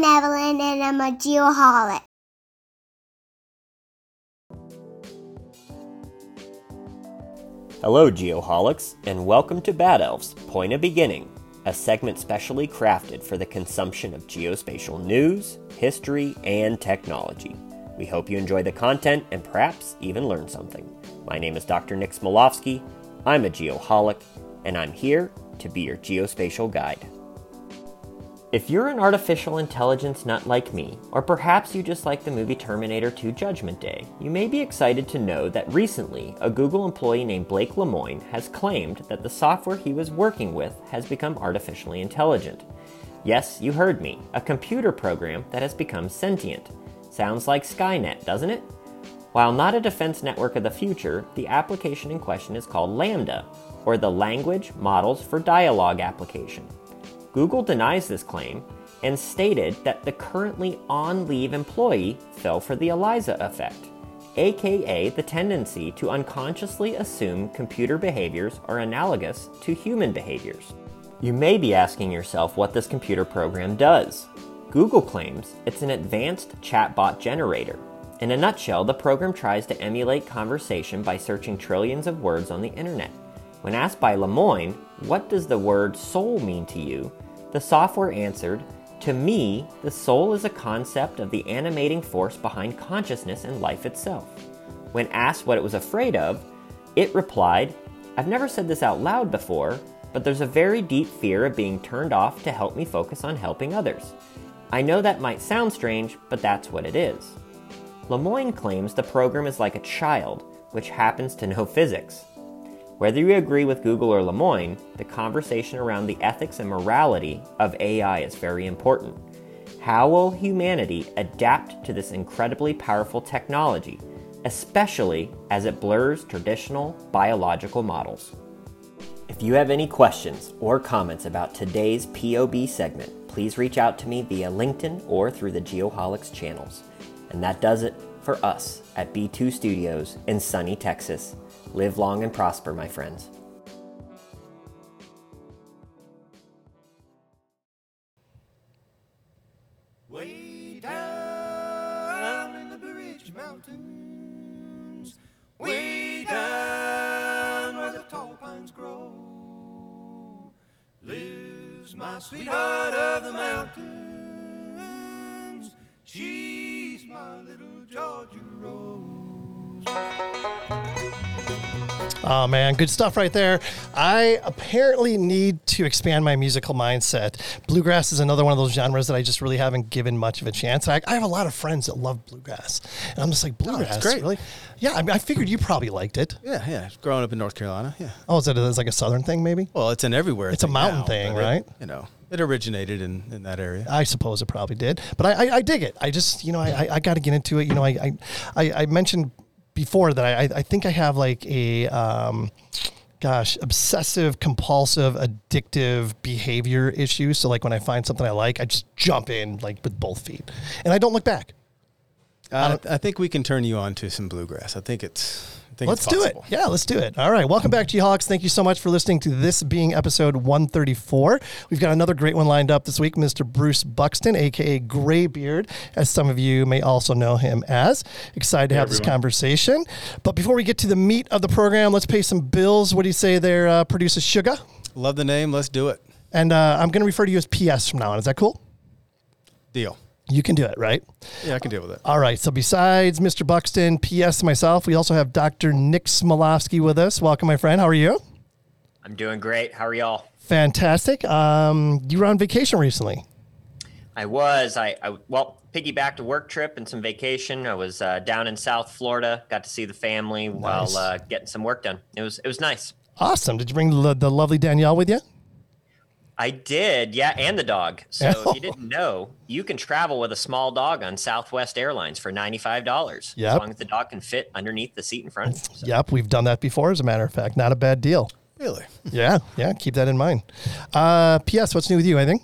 I'm Evelyn and I'm a geoholic. Hello, Geoholics, and welcome to Bad Elf's Point of Beginning, a segment specially crafted for the consumption of geospatial news, history, and technology. We hope you enjoy the content and perhaps even learn something. My name is Dr. Nick Smolovsky. I'm a geoholic, and I'm here to be your geospatial guide. If you're an artificial intelligence nut like me, or perhaps you just like the movie Terminator 2 Judgment Day, you may be excited to know that recently a Google employee named Blake Lemoine has claimed that the software he was working with has become artificially intelligent. Yes, you heard me, a computer program that has become sentient. Sounds like Skynet, doesn't it? While not a defense network of the future, the application in question is called LaMDA, or the Language Models for Dialogue application. Google denies this claim and stated that the currently on leave employee fell for the ELIZA effect, aka the tendency to unconsciously assume computer behaviors are analogous to human behaviors. You may be asking yourself what this computer program does. Google claims it's an advanced chatbot generator. In a nutshell, the program tries to emulate conversation by searching trillions of words on the internet. When asked by Lemoine, what does the word soul mean to you? The software answered, To me, the soul is a concept of the animating force behind consciousness and life itself. When asked what it was afraid of, it replied, I've never said this out loud before, but there's a very deep fear of being turned off to help me focus on helping others. I know that might sound strange, but that's what it is. Lemoine claims the program is like a child, which happens to know physics. Whether you agree with Google or Lemoine, the conversation around the ethics and morality of AI is very important. How will humanity adapt to this incredibly powerful technology, especially as it blurs traditional biological models? If you have any questions or comments about today's POB segment, please reach out to me via LinkedIn or through the Geoholics channels. And that does it for us at B2 Studios in sunny Texas. Live long and prosper, my friends. Man, good stuff right there. I apparently need to expand my musical mindset. Bluegrass is another one of those genres that I just really haven't given much of a chance. I, I have a lot of friends that love bluegrass, and I'm just like, oh, bluegrass, great. really? Yeah, I, mean, I figured you probably liked it. Yeah, yeah. Growing up in North Carolina, yeah. Oh, is it is like a southern thing, maybe? Well, it's an everywhere. It's a mountain now, thing, but it- right? you know, it originated in, in that area. I suppose it probably did, but I, I, I dig it. I just, you know, I, I, I got to get into it. You know, I, I, I mentioned before that I, I think I have like a, um, gosh, obsessive, compulsive, addictive behavior issue. So like when I find something I like, I just jump in like with both feet, and I don't look back. Uh, I think we can turn you on to some bluegrass. I think it's. Think Let's do it. Yeah, let's do it. All right. Welcome back, G-Hawks. Thank you so much for listening to this being episode 134. We've got another great one lined up this week, Mr. Bruce Buxton, aka Graybeard, as some of you may also know him as. Excited to have this conversation. But before we get to the meat of the program, let's pay some bills. What do you say there, uh, producer Sugar? Love the name. Let's do it. And uh, I'm going to refer to you as PS from now on. Is that cool? Deal. You can do it, right? Yeah, I can deal with it. All right. So besides Mr. Buxton, PS, myself, we also have Dr. Nick Smolovsky with us. Welcome, my friend. How are you? I'm doing great. How are y'all? Fantastic. Um, you were on vacation recently. I was. I, I well, piggybacked a work trip and some vacation. I was uh, down in South Florida. Got to see the family Nice. while uh, getting some work done. It was it was nice. Awesome. Did you bring the, the lovely Danielle with you? I did, yeah, and the dog. So if you didn't know, you can travel with a small dog on Southwest Airlines for ninety-five dollars. Yep. As long as the dog can fit underneath the seat in front. So, Yep, we've done that before, as a matter of fact. Not a bad deal. Really? Yeah, yeah, keep that in mind. Uh, P.S. What's new with you? Anything?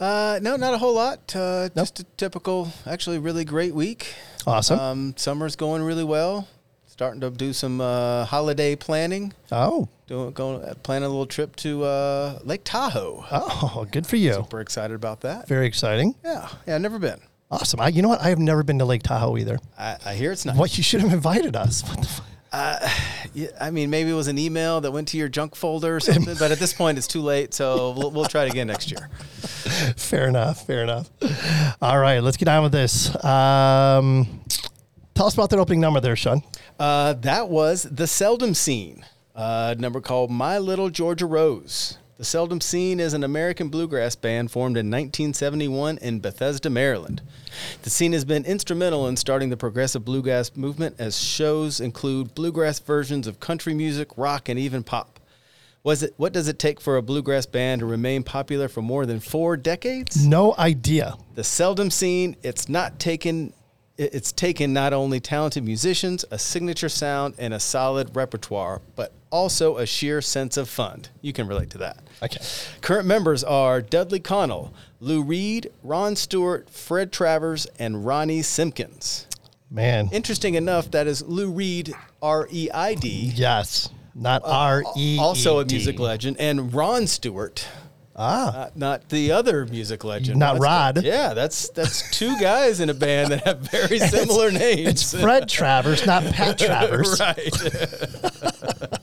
Uh, no, not a whole lot. Uh, Just a typical, actually, really great week. Awesome. Um, summer's going really well. Starting to do some uh, holiday planning. Oh, Doing, going, uh, planning a little trip to uh, Lake Tahoe. oh, good for you. Super excited about that. Very exciting. Yeah, yeah, never been. Awesome. I, you know what? I have never been to Lake Tahoe either. I, I hear it's nice. What you should have invited us. What the f- Yeah, I mean, maybe it was an email that went to your junk folder or something, but at this point, it's too late. So we'll, we'll try it again next year. fair enough. Fair enough. All right, let's get on with this. Um, tell us about that opening number there, Sean. Uh, that was the Seldom Scene, uh, number called My Little Georgia Rose. The Seldom Scene is an American bluegrass band formed in 1971 in Bethesda, Maryland. The scene has been instrumental in starting the progressive bluegrass movement, as shows include bluegrass versions of country music, rock, and even pop. Was it? What does it take for a bluegrass band to remain popular for more than four decades? No idea. The seldom scene, it's not taken it's taken not only talented musicians, a signature sound, and a solid repertoire, but also a sheer sense of fun. You can relate to that. Okay. Current members are Dudley Connell, Lou Reid, Ron Stewart, Fred Travers, and Ronnie Simpkins. Man. Interesting enough, that is Lou Reid, R E I D, yes. Not uh, R E. also a music legend, and Ron Stewart, Ah. not, not the other music legend. Not That's- Rod. Yeah, that's that's two guys in a band that have very similar names. It's Fred Travers, not Pat Travers. right.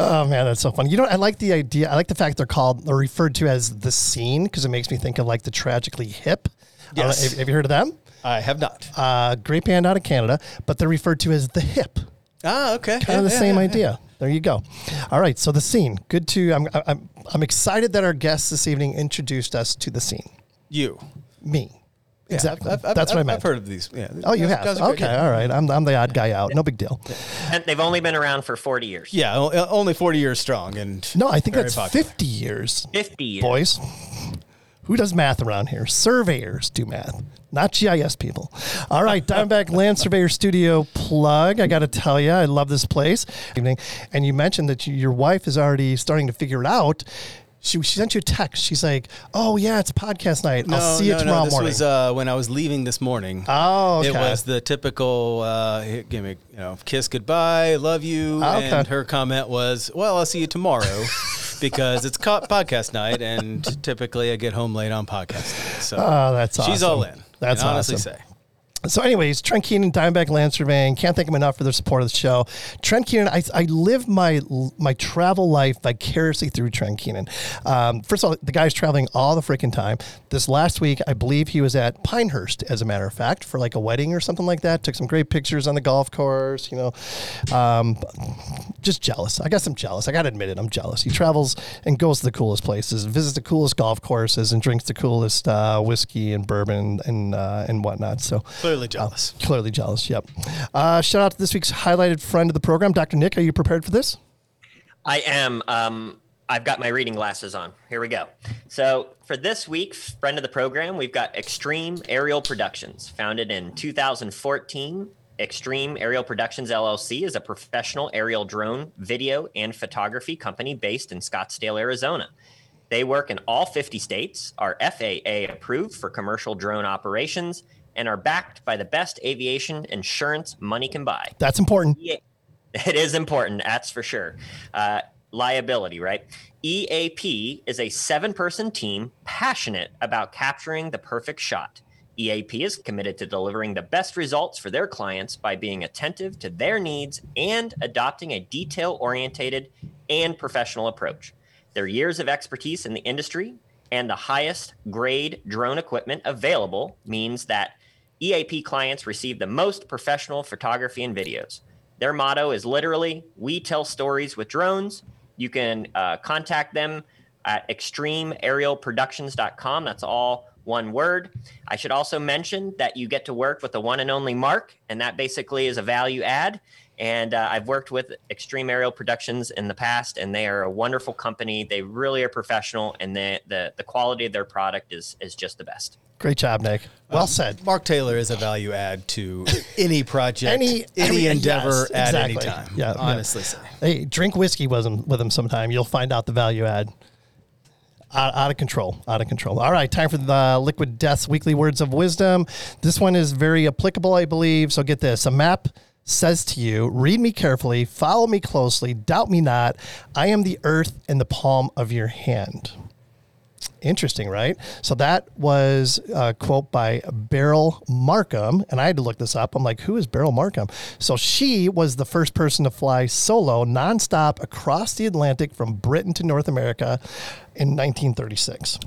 Oh man, that's so funny. You know. I like the idea. I like the fact they're called or referred to as the scene because it makes me think of like the tragically hip. Don't Yes. have, have you heard of them? I have not. Uh, great band out of Canada, but they're referred to as the hip. Ah, okay. Kind of the Yeah, same yeah, idea. There you go. All right, so the scene. Good to. I'm. I'm. I'm excited that our guest this evening introduced us to the scene. You. Me. Yeah, Exactly. I've- I've- That's what I I've- meant. I've heard of these. Yeah. Oh, you have. Okay. great. All right. I'm. I'm the odd guy out. No big deal. And they've only been around for 40 years. Yeah, only 40 years strong and No, I think that's popular. 50 years. 50 years. boys. Who does math around here? Surveyors do math, not GIS people. All right, Diamondback Land Surveyor Studio plug. I got to tell you, I love this place. Evening, and you mentioned that you, your wife is already starting to figure it out. She, she sent you a text. She's like, "Oh yeah, it's podcast night. I'll see you tomorrow no, this morning." was uh, when I was leaving this morning. Oh, It was the typical uh, give me, you know, kiss goodbye, love you, Oh, okay. and her comment was, "Well, I'll see you tomorrow." Because it's co- podcast night, and typically I get home late on podcast night. So Oh, that's she's all in. That's honestly awesome. say. So, anyways, Trent Keenan, Diamondback Land Surveying. Can't thank him enough for their support of the show. Trent Keenan, I, I live my my travel life vicariously through Trent Keenan. Um, first of all, the guy's traveling all the freaking time. This last week, I believe he was at Pinehurst, as a matter of fact, for like a wedding or something like that. Took some great pictures on the golf course. You know, um, just jealous. I guess I'm jealous. I got to admit it. I'm jealous. He travels and goes to the coolest places, visits the coolest golf courses, and drinks the coolest uh, whiskey and bourbon and uh, and whatnot. So Clearly jealous. clearly jealous. Yep. Uh, shout out to this week's highlighted friend of the program, Dr. Nick. Are you prepared for this? I am. Um, I've got my reading glasses on. Here we go. So, for this week's friend of the program, we've got Extreme Aerial Productions. Founded in 2014, Extreme Aerial Productions LLC is a professional aerial drone, video, and photography company based in Scottsdale, Arizona. They work in all 50 states, are FAA approved for commercial drone operations, and are backed by the best aviation insurance money can buy. That's important. Yeah, it is important. That's for sure. Uh, liability, right? EAP is a seven person team passionate about capturing the perfect shot. EAP is committed to delivering the best results for their clients by being attentive to their needs and adopting a detail oriented and professional approach. Their years of expertise in the industry and the highest grade drone equipment available means that EAP clients receive the most professional photography and videos. Their motto is literally, we tell stories with drones. You can uh, contact them at extremeaerialproductions.com. That's all one word. I should also mention that you get to work with the one and only Mark, and that basically is a value add. And uh, I've worked with Extreme Aerial Productions in the past, and they are a wonderful company. They really are professional, and the the, the quality of their product is is just the best. Great job, Nick. Well said. Mark Taylor is a value add to any project, Any- any, any- endeavor yes, at any time. Yeah, yeah. honestly say. Hey, drink whiskey with him, with him sometime. You'll find out the value add. Out, out of control. Out of control. All right, time for the Liquid Death's weekly words of wisdom. This one is very applicable, I believe. So get this: a map says to you, Read me carefully, follow me closely, doubt me not. I am the earth in the palm of your hand. Interesting, right? So that was a quote by Beryl Markham, and I had to look this up. I'm like, who is Beryl Markham? So she was the first person to fly solo, nonstop across the Atlantic from Britain to North America in 1936.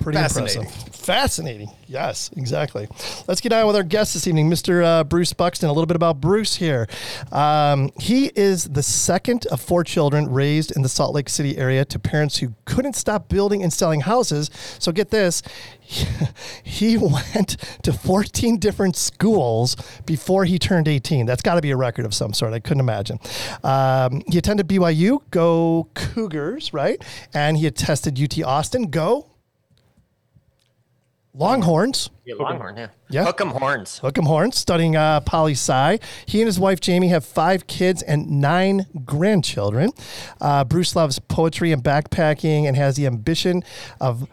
Pretty Fascinating. impressive. Fascinating. Yes, exactly. Let's get on with our guest this evening, Mr. Uh, Bruce Buxton. A little bit about Bruce here. Um, he is the second of four children raised in the Salt Lake City area to parents who couldn't stop building and selling houses. So get this. He went to 14 different schools before he turned 18. That's got to be a record of some sort. I couldn't imagine. Um, he attended BYU, go Cougars, right? And he attested UT Austin, go Longhorns. Yeah, Longhorn, yeah. Yeah. Hook 'em horns. Hook 'em horns, studying uh, poli sci. He and his wife Jamie have five kids and nine grandchildren. Uh, Bruce loves poetry and backpacking and has the ambition of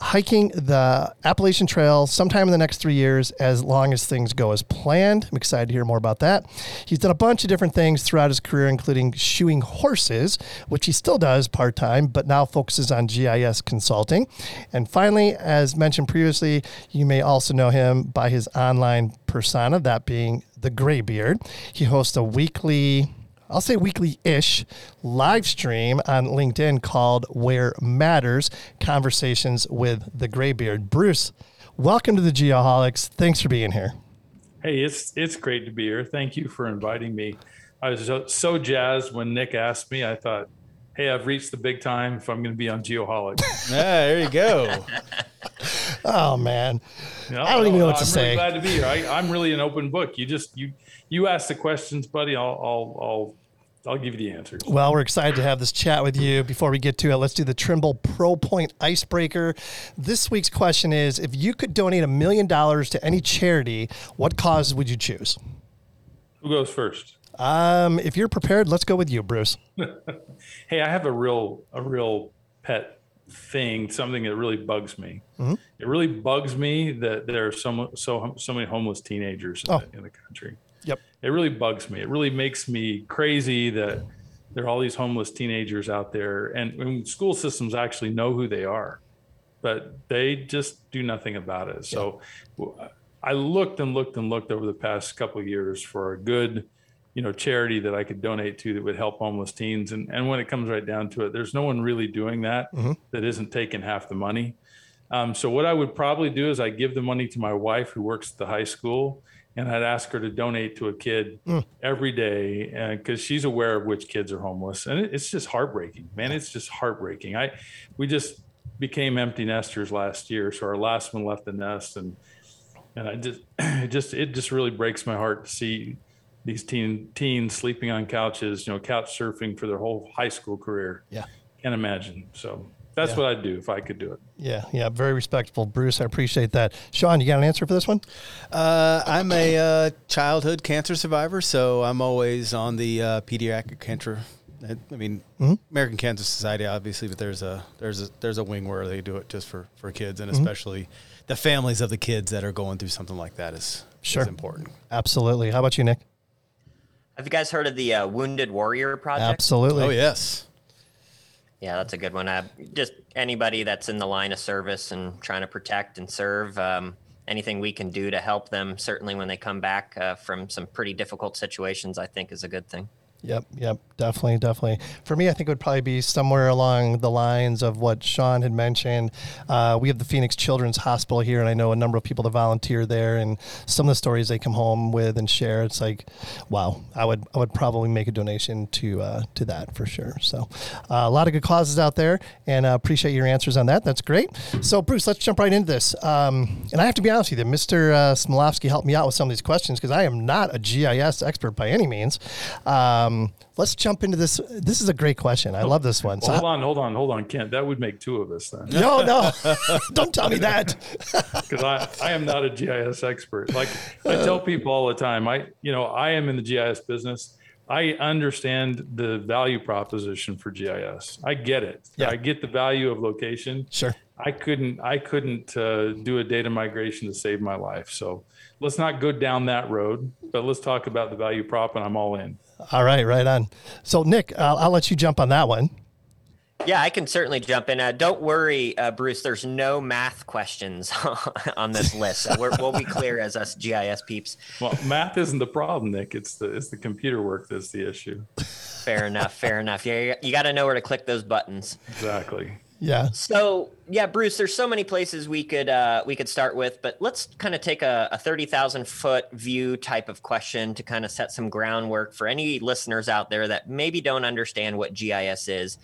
hiking the Appalachian Trail sometime in the next three years, as long as things go as planned. I'm excited to hear more about that. He's done a bunch of different things throughout his career, including shoeing horses, which he still does part time, but now focuses on GIS consulting. And finally, as mentioned previously, you may also know him by his online persona, that being the Graybeard. He hosts a weekly I'll say weekly ish live stream on LinkedIn called Where Matters Conversations with the Graybeard. Bruce, welcome to the Geoholics. Thanks for being here. Hey, it's it's great to be here. Thank you for inviting me. I was so, so jazzed when Nick asked me. I thought, hey, I've reached the big time if I'm going to be on Geoholics. Yeah, there you go. Oh, man. You know, I don't even know what to I'm say. Really glad to be here. I, I'm really an open book. You just you you ask the questions, buddy. I'll I'll I'll I'll give you the answers. Well, we're excited to have this chat with you. Before we get to it, let's do the Trimble Pro Point Icebreaker. This week's question is If you could donate a million dollars to any charity, what cause would you choose? Who goes first? Um, if you're prepared, let's go with you, Bruce. Hey, I have a real a real pet thing, something that really bugs me. Mm-hmm. It really bugs me that there are so so so many homeless teenagers in, Oh. the, in the country. Yep. It really bugs me. It really makes me crazy that there are all these homeless teenagers out there, and, and school systems actually know who they are, but they just do nothing about it. So, I looked and looked and looked over the past couple of years for a good, you know, charity that I could donate to that would help homeless teens. And and when it comes right down to it, there's no one really doing that that isn't taking half the money. Um, so what I would probably do is I give the money to my wife who works at the high school, and I'd ask her to donate to a kid hmm. every day uh, because she's aware of which kids are homeless, and it, it's just heartbreaking, man. It's just heartbreaking. I we just became empty nesters last year, so our last one left the nest, and and I just it just it just really breaks my heart to see these teen teens sleeping on couches, you know, couch surfing for their whole high school career. Yeah. Can't imagine. So that's Yeah. what I'd do if I could do it. Yeah, yeah, very respectful, Bruce. I appreciate that. Sean, you got an answer for this one? Uh, I'm a uh, childhood cancer survivor, so I'm always on the uh, pediatric cancer. I I mean, Mm-hmm. American Cancer Society, obviously, but there's a there's a there's a wing where they do it just for for kids, Mm-hmm. and especially the families of the kids that are going through something like that is Sure. is important. Absolutely. How about you, Nick? Have you guys heard of the uh, Wounded Warrior Project? Absolutely. Oh yes, Yeah, that's a good one. Uh, just anybody that's in the line of service and trying to protect and serve, um, anything we can do to help them, certainly when they come back uh, from some pretty difficult situations, I think is a good thing. Yep, yep, definitely, definitely. For me, I think it would probably be somewhere along the lines of what Sean had mentioned. Uh, we have the Phoenix Children's Hospital here, and I know a number of people that volunteer there, and some of the stories they come home with and share. It's like, wow, I would, I would probably make a donation to uh, to that for sure. So, uh, a lot of good causes out there, and uh, appreciate your answers on that. That's great. So, Bruce, let's jump right into this. Um, and I have to be honest with you, that Mr. Uh, Smolovsky helped me out with some of these questions because I am not a GIS expert by any means. Um, let's jump into this. This is a great question. I love this one. Well, So- hold on, hold on, hold on, Kent. That would make two of us then, no, no, don't tell me that. because I, I am not a GIS expert. Like I tell people all the time, I you know I am in the GIS business. I understand the value proposition for GIS. I get it. Yeah. I get the value of location. Sure. I couldn't I couldn't uh, do a data migration to save my life. So let's not go down that road, but let's talk about the value prop, and I'm all in. All right, right on. So, Nick, I'll, I'll let you jump on that one. Yeah, I can certainly jump in. Uh, don't worry, uh, Bruce. There's no math questions on this list, so we're, we'll be clear as us GIS peeps. Well, math isn't the problem, Nick. It's the it's the computer work that's the issue. Fair enough. Fair enough. Yeah, you, you got to know where to click those buttons. Exactly. Yeah. So yeah, Bruce, there's so many places we could uh, we could start with, but let's kind of take a, a thirty thousand foot view type of question to kind of set some groundwork for any listeners out there that maybe don't understand what GIS is.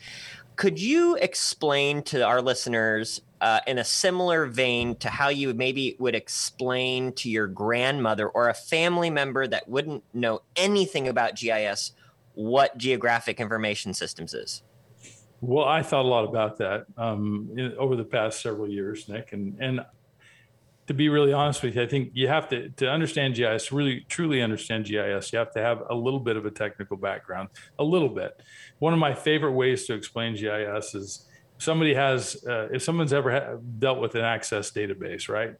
Could you explain to our listeners uh, in a similar vein to how you maybe would explain to your grandmother or a family member that wouldn't know anything about GIS what geographic information systems is? Well, I thought a lot about that um, in, over the past several years, Nick, and and to be really honest with you, I think you have to to understand GIS, really truly understand GIS. You have to have a little bit of a technical background, a little bit. One of my favorite ways to explain GIS is somebody has uh, if someone's ever ha- dealt with an access database, right?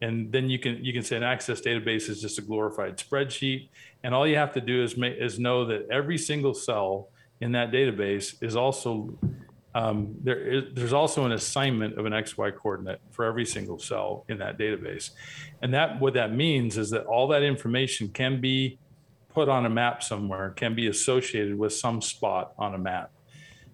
And then you can you can say an access database is just a glorified spreadsheet, and all you have to do is is know that every single cell in that database is also um, there is, there's also an assignment of an XY coordinate for every single cell in that database. And that what that means is that all that information can be put on a map somewhere, can be associated with some spot on a map.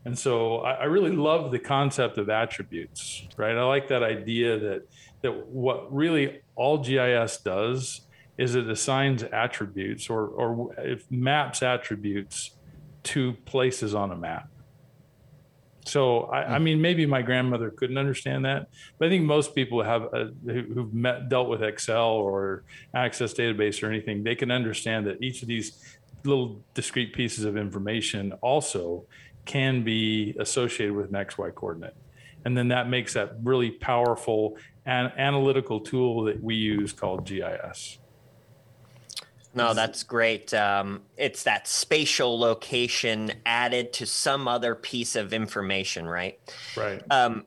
And so I, I really love the concept of attributes, right? I like that idea that that what really all GIS does is it assigns attributes or or maps attributes to places on a map. So I, I, mean, maybe my grandmother couldn't understand that, but I think most people have a, who, who've met, dealt with Excel or Access database or anything. They can understand that each of these little discrete pieces of information also can be associated with an XY coordinate, and then that makes that really powerful an, analytical tool that we use called GIS. No, that's great. Um, it's that spatial location added to some other piece of information, right? Right. Um,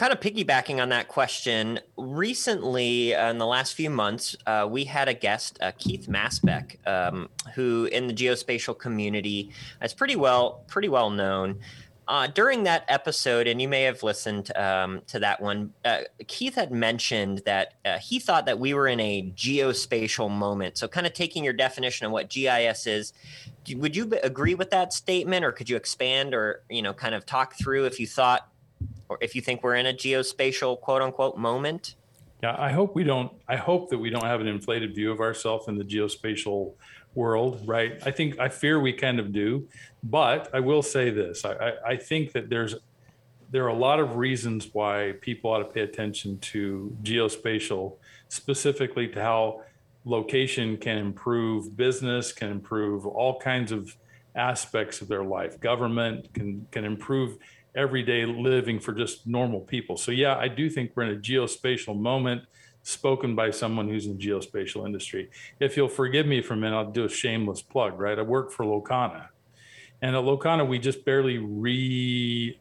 kind of piggybacking on that question, recently uh, in the last few months, uh, we had a guest, uh, Keith Masback, um, who in the geospatial community is pretty well pretty well known. Uh, during that episode, and you may have listened um, to that one, uh, Keith had mentioned that uh, he thought that we were in a geospatial moment. So, kind of taking your definition of what GIS is, would you agree with that statement, or could you expand, or you know, kind of talk through if you thought, or if you think we're in a geospatial quote unquote moment? Yeah, I hope we don't. I hope that we don't have an inflated view of ourselves in the geospatial world, right? I think I fear we kind of do, but I will say this: I, I, I think that there's there are a lot of reasons why people ought to pay attention to geospatial, specifically to how location can improve business, can improve all kinds of aspects of their life. Government can can improve everyday living for just normal people. So yeah, I do think we're in a geospatial moment spoken by someone who's in the geospatial industry. If you'll forgive me for a minute, I'll do a shameless plug, right? I work for Locana. And at Locana, we just barely rebranded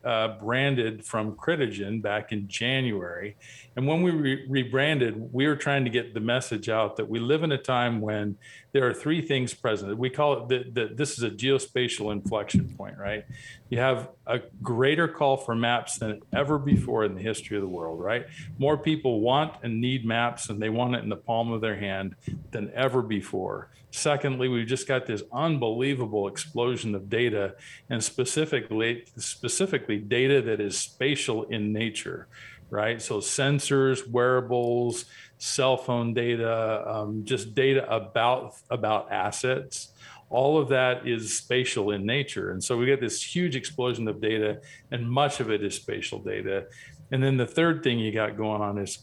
uh, from Critigen back in January. And when we re- rebranded, we were trying to get the message out that we live in a time when there are three things present. We call it that this is a geospatial inflection point, right? You have a greater call for maps than ever before in the history of the world, right? More people want and need maps and they want it in the palm of their hand than ever before. Secondly, we've just got this unbelievable explosion of data and specifically specifically data that is spatial in nature, right? So sensors, wearables, cell phone data, um, just data about about assets. All of that is spatial in nature, and so we get this huge explosion of data, and much of it is spatial data. And then the third thing you got going on is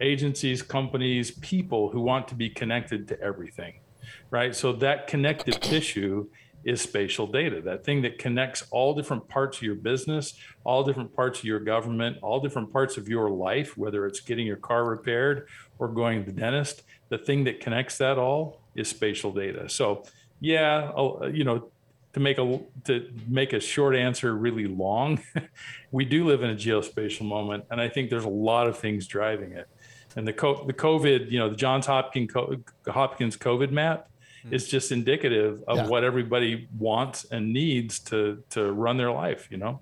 agencies, companies, people who want to be connected to everything, right? So that connective tissue is spatial data, that thing that connects all different parts of your business, all different parts of your government, all different parts of your life, whether it's getting your car repaired or going to the dentist. The thing that connects that all is spatial data. So, yeah, oh, you know, to make a to make a short answer really long, we do live in a geospatial moment, and I think there's a lot of things driving it. And the co- the COVID, you know, the Johns Hopkins Hopkins COVID map is just indicative of Yeah. what everybody wants and needs to to run their life. You know.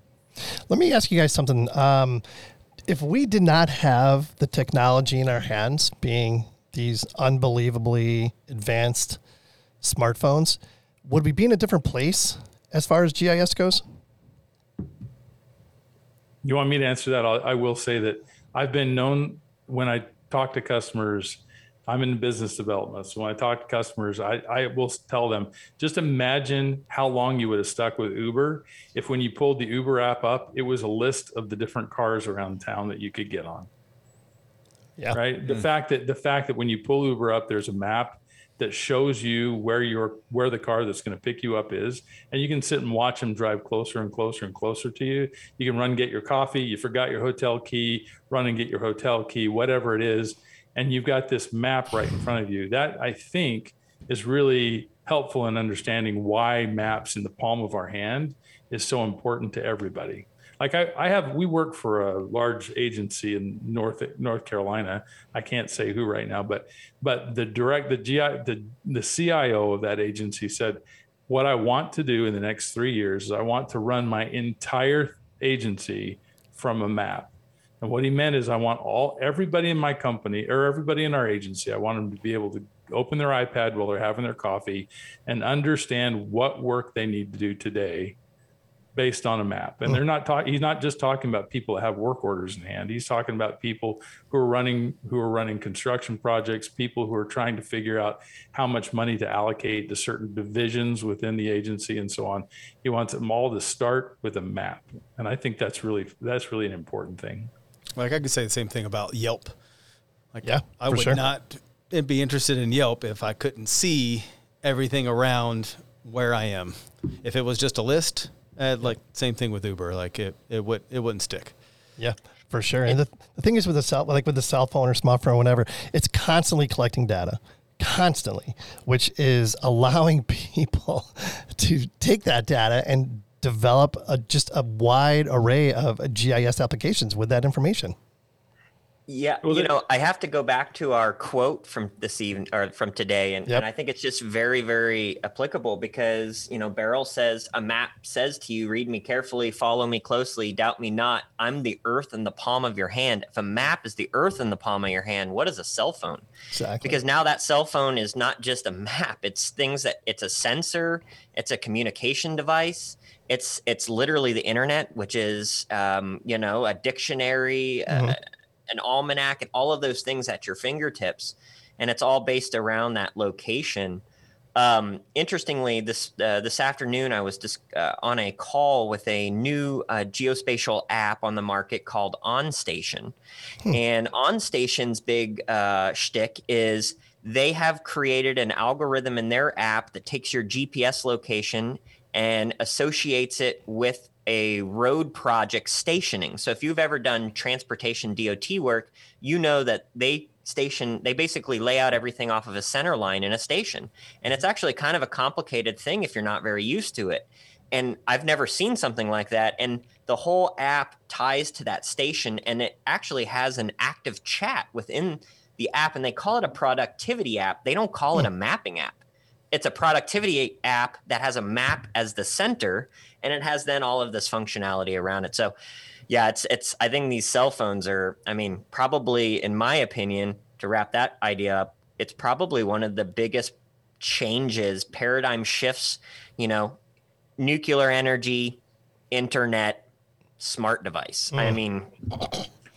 Let me ask you guys something. Um, if we did not have the technology in our hands, being these unbelievably advanced smartphones, would we be in a different place as far as GIS goes? You want me to answer that? I'll, I will say that I've been known when I talk to customers. I'm in business development. So when I talk to customers, I, I will tell them just imagine how long you would have stuck with Uber if when you pulled the Uber app up, it was a list of the different cars around town that you could get on. Yeah. Right. The hmm. fact that the fact that when you pull Uber up, there's a map that shows you where your where the car that's going to pick you up is, and you can sit and watch them drive closer and closer and closer to you. You can run get your coffee. You forgot your hotel key. Run and get your hotel key, whatever it is, and you've got this map right in front of you. That I think is really helpful in understanding why maps in the palm of our hand is so important to everybody like I, I have we work for a large agency in north north carolina. I can't say who right now but but the direct the gi the, the cio of that agency said what i want to do in the next three years is i want to run my entire agency from a map. And what he meant is i want all everybody in my company or everybody in our agency i want them to be able to open their ipad while they're having their coffee and understand what work they need to do today based on a map. And hmm. they're not talking he's not just talking about people that have work orders in hand. He's talking about people who are running who are running construction projects, people who are trying to figure out how much money to allocate to certain divisions within the agency and so on. He wants them all to start with a map. And I think that's really that's really an important thing. Like I could say the same thing about Yelp. Like Yeah, I would sure. not be interested in Yelp if I couldn't see everything around where I am. If it was just a list, uh, like same thing with Uber, like it it would it wouldn't stick. Yeah, for sure. And the, the thing is with the cell, like with the cell phone or smartphone, or whatever, it's constantly collecting data, constantly, which is allowing people to take that data and develop a, just a wide array of GIS applications with that information. Yeah, Well, you know, I have to go back to our quote from this evening or from today, and, Yep. and I think it's just very, very applicable because you know, Beryl says a map says to you, "Read me carefully, follow me closely, doubt me not. I'm the earth in the palm of your hand." If a map is the earth in the palm of your hand, what is a cell phone? Exactly. because now that cell phone is not just a map it's things that it's a sensor it's a communication device it's it's literally the internet which is um, you know a dictionary uh, an almanac and all of those things at your fingertips and it's all based around that location. Um, interestingly, this uh, this afternoon I was dis- uh, on a call with a new uh, geospatial app on the market called OnStation, and OnStation's big uh, shtick is they have created an algorithm in their app that takes your GPS location and associates it with a road project stationing. So if you've ever done transportation DOT work, you know that they station they basically lay out everything off of a center line in a station. And it's actually kind of a complicated thing if you're not very used to it. And I've never seen something like that and the whole app ties to that station and it actually has an active chat within the app and they call it a productivity app. They don't call it hmm. a mapping app it's a productivity app that has a map as the center and it has then all of this functionality around it. So yeah it's it's i think these cell phones are i mean probably in my opinion to wrap that idea up it's probably one of the biggest changes paradigm shifts you know nuclear energy internet smart device. I hmm. mean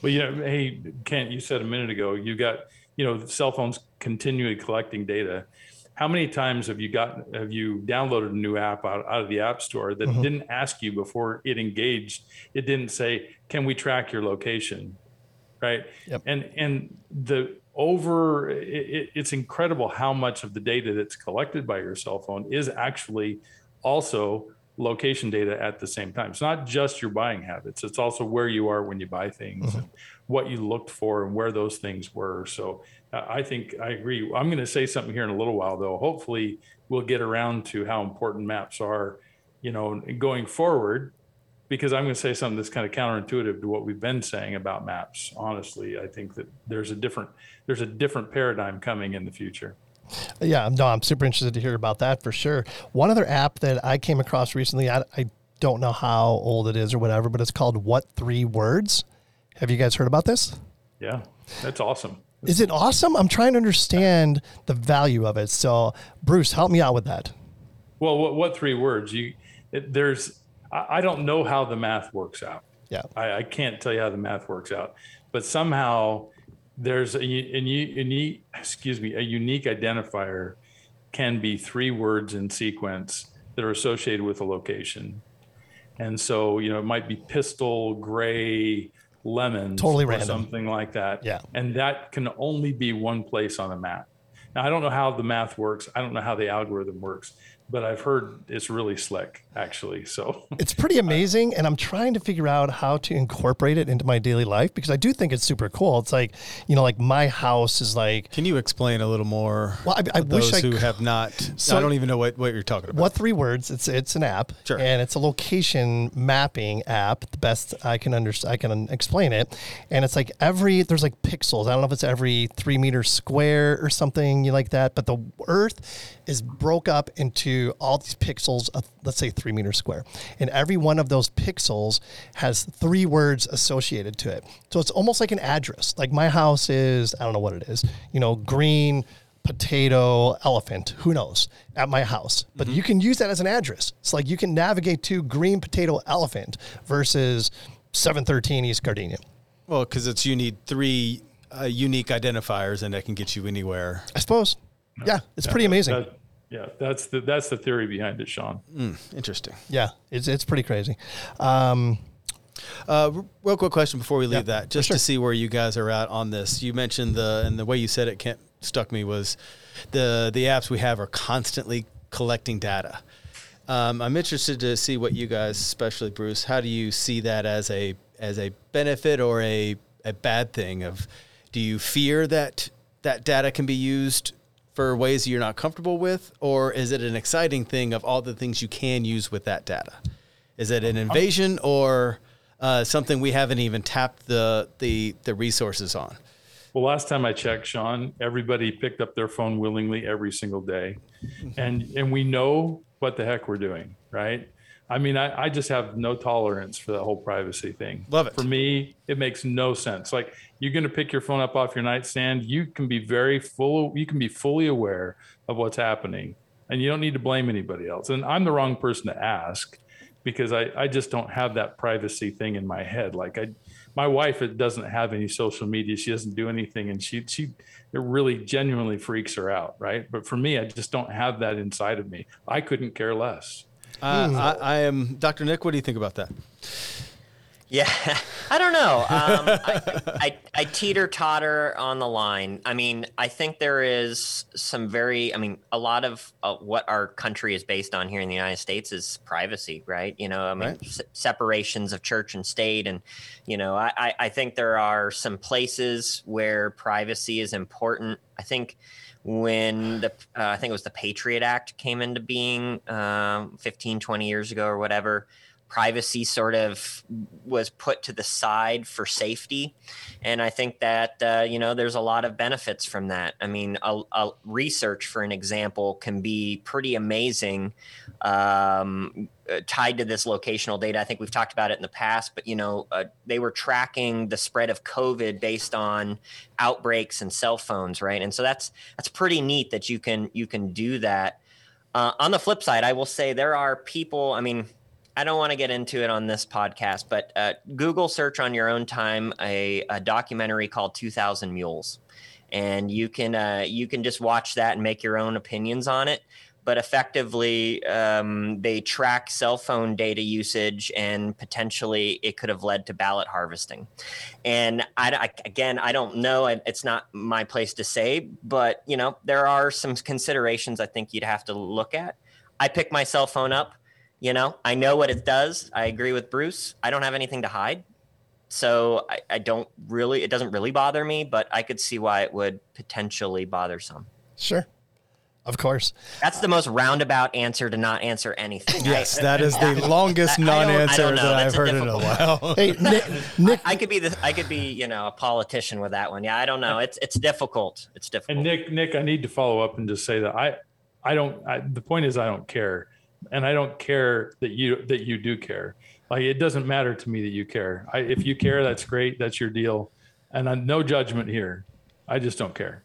Well, you know, hey, Kent, you said a minute ago you got, you know, cell phones continually collecting data. How many times have you got have you downloaded a new app out, out of the app store that mm-hmm. didn't ask you before it engaged? It didn't say, "Can we track your location?" Right? Yep. And and the over it, it, it's incredible how much of the data that's collected by your cell phone is actually also location data at the same time. It's not just your buying habits, it's also where you are when you buy things mm-hmm. and what you looked for and where those things were. So I think I agree. I'm going to say something here in a little while, though. Hopefully, we'll get around to how important maps are you know, going forward, because I'm going to say something that's kind of counterintuitive to what we've been saying about maps. Honestly, I think that there's a different there's a different paradigm coming in the future. Yeah, no, I'm super interested to hear about that for sure. One other app that I came across recently, I, I don't know how old it is or whatever, but it's called What Three Words. Have you guys heard about this? Yeah, that's awesome. Is it awesome? I'm trying to understand the value of it. So, Bruce, help me out with that. Well, what, what three words? You it, there's I, I don't know how the math works out. Yeah. I, I can't tell you how the math works out, but somehow there's a, a, a unique, excuse me, a unique identifier can be three words in sequence that are associated with a location. And so, you know, it might be pistol, gray, lemon, Totally or random. something like that. Yeah. And that can only be one place on a map. Now, I don't know how the math works. I don't know how the algorithm works, but I've heard it's really slick, actually. So, It's pretty amazing, and I'm trying to figure out how to incorporate it into my daily life because I do think it's super cool. It's like, you know, like my house is like Can you explain a little more? Well, I- I wish those I who have not. So- I don't even know what, what you're talking about. what three words? It's it's an app, Sure. and it's a location mapping app. The best I can understand, I can explain it. And it's like every there's like pixels. I don't know if it's every three meters square or something you like that. But the Earth is broke up into all these pixels. Of, let's say three meters square, and every one of those pixels has three words associated to it. So it's almost like an address. Like my house is I don't know what it is. You know, green potato elephant who knows at my house but you can use that as an address it's like you can navigate to green potato elephant versus 713 east gardenia Well, because it's you need three uh, unique identifiers, and that can get you anywhere. i suppose yeah it's pretty amazing that- yeah, that's the that's the theory behind it, Sean. Interesting. yeah it's, it's pretty crazy um, Uh, real quick question before we leave Yeah, that, just sure. to see where you guys are at on this. You mentioned the and the way you said it Kent, struck me was the the apps we have are constantly collecting data. Um, I'm interested to see what you guys, especially Bruce, how do you see that as a as a benefit or a a bad thing? Of do you fear that that data can be used for ways you're not comfortable with, or is it an exciting thing of all the things you can use with that data? Is it an invasion or uh, something we haven't even tapped the the the resources on? Well, last time I checked, Sean, everybody picked up their phone willingly every single day, and and we know what the heck we're doing, right? I mean, I, I just have no tolerance for that whole privacy thing. Love it. For me, it makes no sense. Like you're going to pick your phone up off your nightstand, you can be very full. You can be fully aware of what's happening, and you don't need to blame anybody else. And I'm the wrong person to ask because I, I just don't have that privacy thing in my head. Like I, my wife it doesn't have any social media. She doesn't do anything, and she she it really genuinely freaks her out, right? But for me, I just don't have that inside of me. I couldn't care less. Uh, I, I am Dr. Nick. What do you think about that? Yeah, I don't know. Um, I, I, I teeter totter on the line. I mean, I think there is some very, I mean, a lot of uh, what our country is based on here in the United States is privacy, right? You know, I mean, Right. se- separations of church and state. And, you know, I, I, I think there are some places where privacy is important. I think when the, uh, I think it was the Patriot Act came into being um, 15, 20 years ago or whatever privacy sort of was put to the side for safety. And i think that uh, you know there's a lot of benefits from that. I mean a, a research for an example can be pretty amazing um, uh, tied to this locational data. I think we've talked about it in the past but you know uh, they were tracking the spread of covid based on outbreaks and cell phones right? And so that's that's pretty neat that you can you can do that. Uh, on the flip side, I will say there are people. I mean, I don't want to get into it on this podcast, but uh, Google search on your own time a, a documentary called 2000 Mules. And you can uh, you can just watch that and make your own opinions on it. But effectively, um, they track cell phone data usage, and potentially it could have led to ballot harvesting. And I, I again, I don't know. It's not my place to say, but you know, there are some considerations I think you'd have to look at. I pick my cell phone up. You know, I know what it does. I agree with Bruce. I don't have anything to hide. So I, I don't really, it doesn't really bother me, but I could see why it would potentially bother some. Sure. Of course. That's the most roundabout answer to not answer anything. Yes, I- that is the longest I- I don't- I non-answer that That's I've a heard in a while. Hey, Nick, Nick I could be the I could be you know a politician with that one. Yeah, I don't know. It's it's difficult. It's difficult. And Nick, Nick, I need to follow up and just say that I, I don't. I, the point is, I don't care, and I don't care that you that you do care. Like it doesn't matter to me that you care. I, if you care, that's great. That's your deal, and I, no judgment here. I just don't care.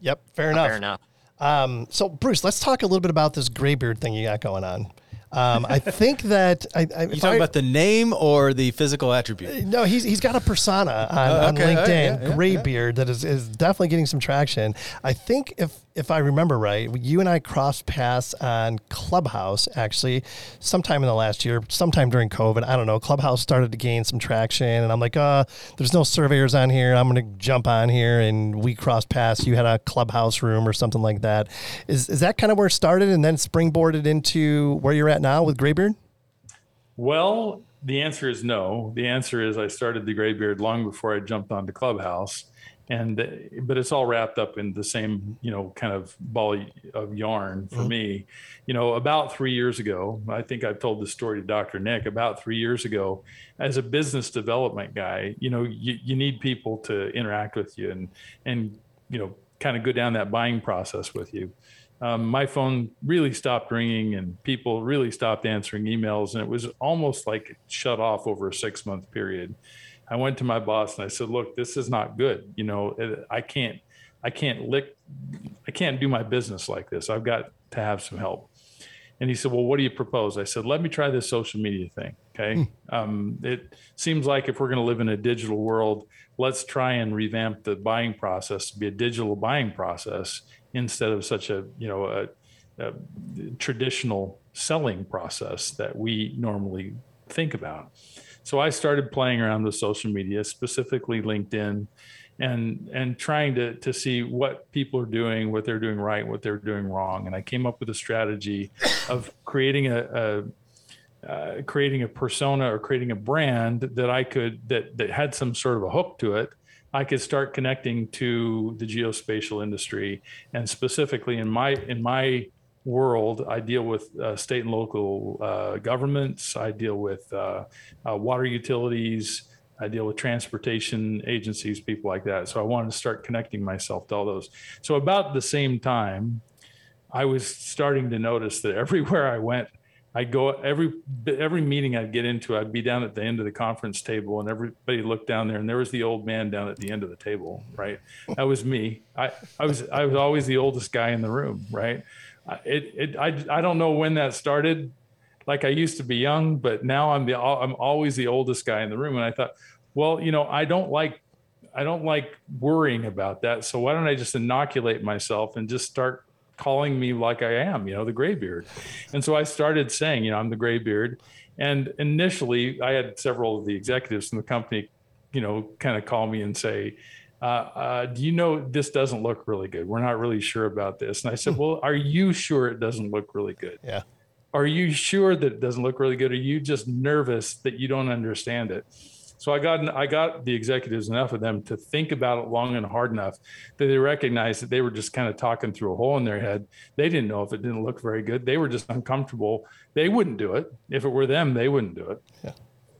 Yep, fair enough. Fair enough. Um, so, Bruce, let's talk a little bit about this graybeard thing you got going on. Um, I think that I, I, You if talking I- about the name or the physical attribute? no, he's he's got a persona on, Oh, on okay, all right, LinkedIn, yeah, yeah, Graybeard, that is, is definitely getting some traction. I think if if I remember right, you and I crossed paths on Clubhouse actually sometime in the last year, sometime during COVID. I don't know. Clubhouse started to gain some traction, and I'm like, uh, there's no surveyors on here. I'm going to jump on here, and we crossed paths. You had a Clubhouse room or something like that. Is is that kind of where it started, and then springboarded into where you're at now with Graybeard? Well, the answer is no. The answer is I started the Graybeard long before I jumped onto Clubhouse, and but it's all wrapped up in the same you know kind of ball of yarn for me. You know, about three years ago, I think I've told this story to Dr. Nick. About three years ago, as a business development guy, you know, you, you need people to interact with you and and you know kind of go down that buying process with you um, my phone really stopped ringing and people really stopped answering emails and it was almost like it shut off over a six month period i went to my boss and i said look this is not good you know i can't i can't lick i can't do my business like this. I've got to have some help. And he said well what do you propose? I said let me try this social media thing okay? Um, it seems like if we're going to live in a digital world let's try and revamp the buying process to be a digital buying process instead of such a you know a, a traditional selling process that we normally think about. So I started playing around with social media, specifically LinkedIn, and and trying to to see what people are doing, what they're doing right, what they're doing wrong. And I came up with a strategy of creating a, a uh, creating a persona or creating a brand that I could that that had some sort of a hook to it. I could start connecting to the geospatial industry, and specifically in my in my world, I deal with uh, state and local uh, governments. I deal with uh, uh, water utilities. I deal with transportation agencies, people like that. So I wanted to start connecting myself to all those. So about the same time, I was starting to notice that everywhere I went, I'd go every every meeting I'd get into, I'd be down at the end of the conference table, and everybody looked down there, and there was the old man down at the end of the table, right? That was me. I, I was I was always the oldest guy in the room, right? It, it I, I don't know when that started. Like I used to be young, but now I'm the I'm always the oldest guy in the room, and I thought, well, you know, I don't like I don't like worrying about that. So why don't I just inoculate myself and just start calling me like I am, you know, the graybeard. And so I started saying, you know, I'm the graybeard. And initially, I had several of the executives from the company, you know, kind of call me and say, uh, uh, do you know this doesn't look really good? We're not really sure about this. And I said, well, are you sure it doesn't look really good? Yeah. Are you sure that it doesn't look really good? Are you just nervous that you don't understand it? So I got I got the executives enough of them to think about it long and hard enough that they recognized that they were just kind of talking through a hole in their head. They didn't know if it didn't look very good. They were just uncomfortable. They wouldn't do it. If it were them, they wouldn't do it. Yeah.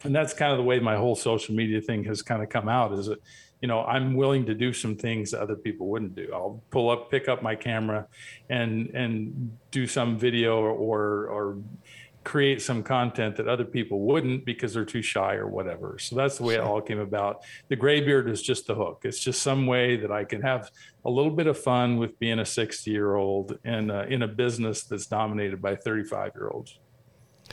And that's kind of the way my whole social media thing has kind of come out is that, you know, I'm willing to do some things that other people wouldn't do. I'll pull up, pick up my camera and and do some video or or, create some content that other people wouldn't because they're too shy or whatever. So that's the way it all came about. The graybeard is just the hook. It's just some way that I can have a little bit of fun with being a 60 year old and in a business that's dominated by 35 year olds.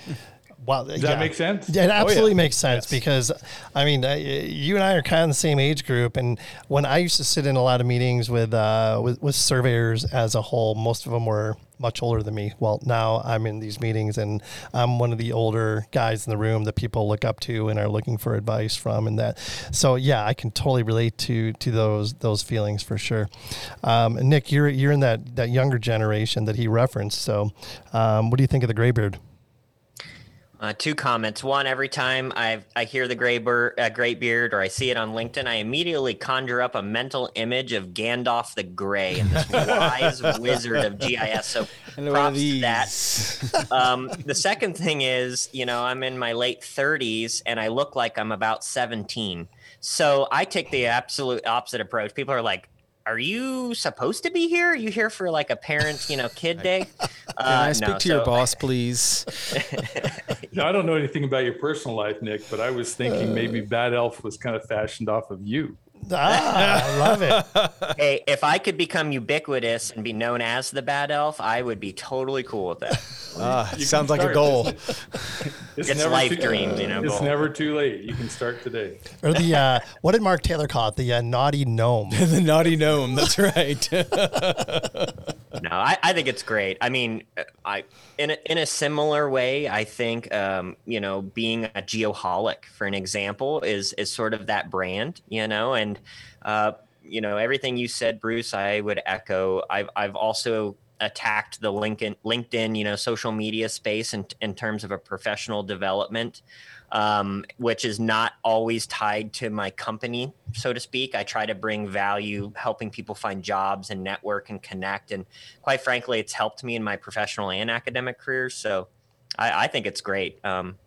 Wow, Does that make sense? Yeah, it absolutely yeah. makes sense because, I mean, uh, you and I are kind of the same age group, and when I used to sit in a lot of meetings with uh, with, with surveyors as a whole, most of them were much older than me. Well, now I'm in these meetings, and I'm one of the older guys in the room that people look up to and are looking for advice from, and that. So yeah, I can totally relate to to those those feelings for sure. Um, Nick, you're you're in that that younger generation that he referenced. So, um, what do you think of the graybeard? Uh, two comments. One, every time I I hear the gray bird, uh, great beard, or I see it on LinkedIn, I immediately conjure up a mental image of Gandalf the Grey and this wise wizard of GIS. So And props to that. um, the second thing is, you know, I'm in my late 30s and I look like I'm about 17. So I take the absolute opposite approach. People are like, "Are you supposed to be here? Are you here for like a parent, you know, kid day?" Can Uh, I speak no, to your boss, please? Now, I don't know anything about your personal life, Nick, but I was thinking maybe Bad Elf was kind of fashioned off of you. Ah, I love it. Hey, if I could become ubiquitous and be known as the bad elf, I would be totally cool with that. Ah, You sounds like a goal. It's life dreams, you know, It's goal. never too late. You can start today. Or the uh, what did Mark Taylor call it? The uh, naughty gnome. the naughty gnome. That's right. No, I, I think it's great. I mean, uh, I in a, in a similar way, I think um, you know being a geoholic, for an example, is is sort of that brand, you know, and uh, you know everything you said, Bruce. I would echo. I've I've also attacked the LinkedIn LinkedIn, you know, social media space in in terms of a professional development. Um, which is not always tied to my company, so to speak. I try to bring value, helping people find jobs and network and connect. And quite frankly, it's helped me in my professional and academic careers. So I, I think it's great. Um,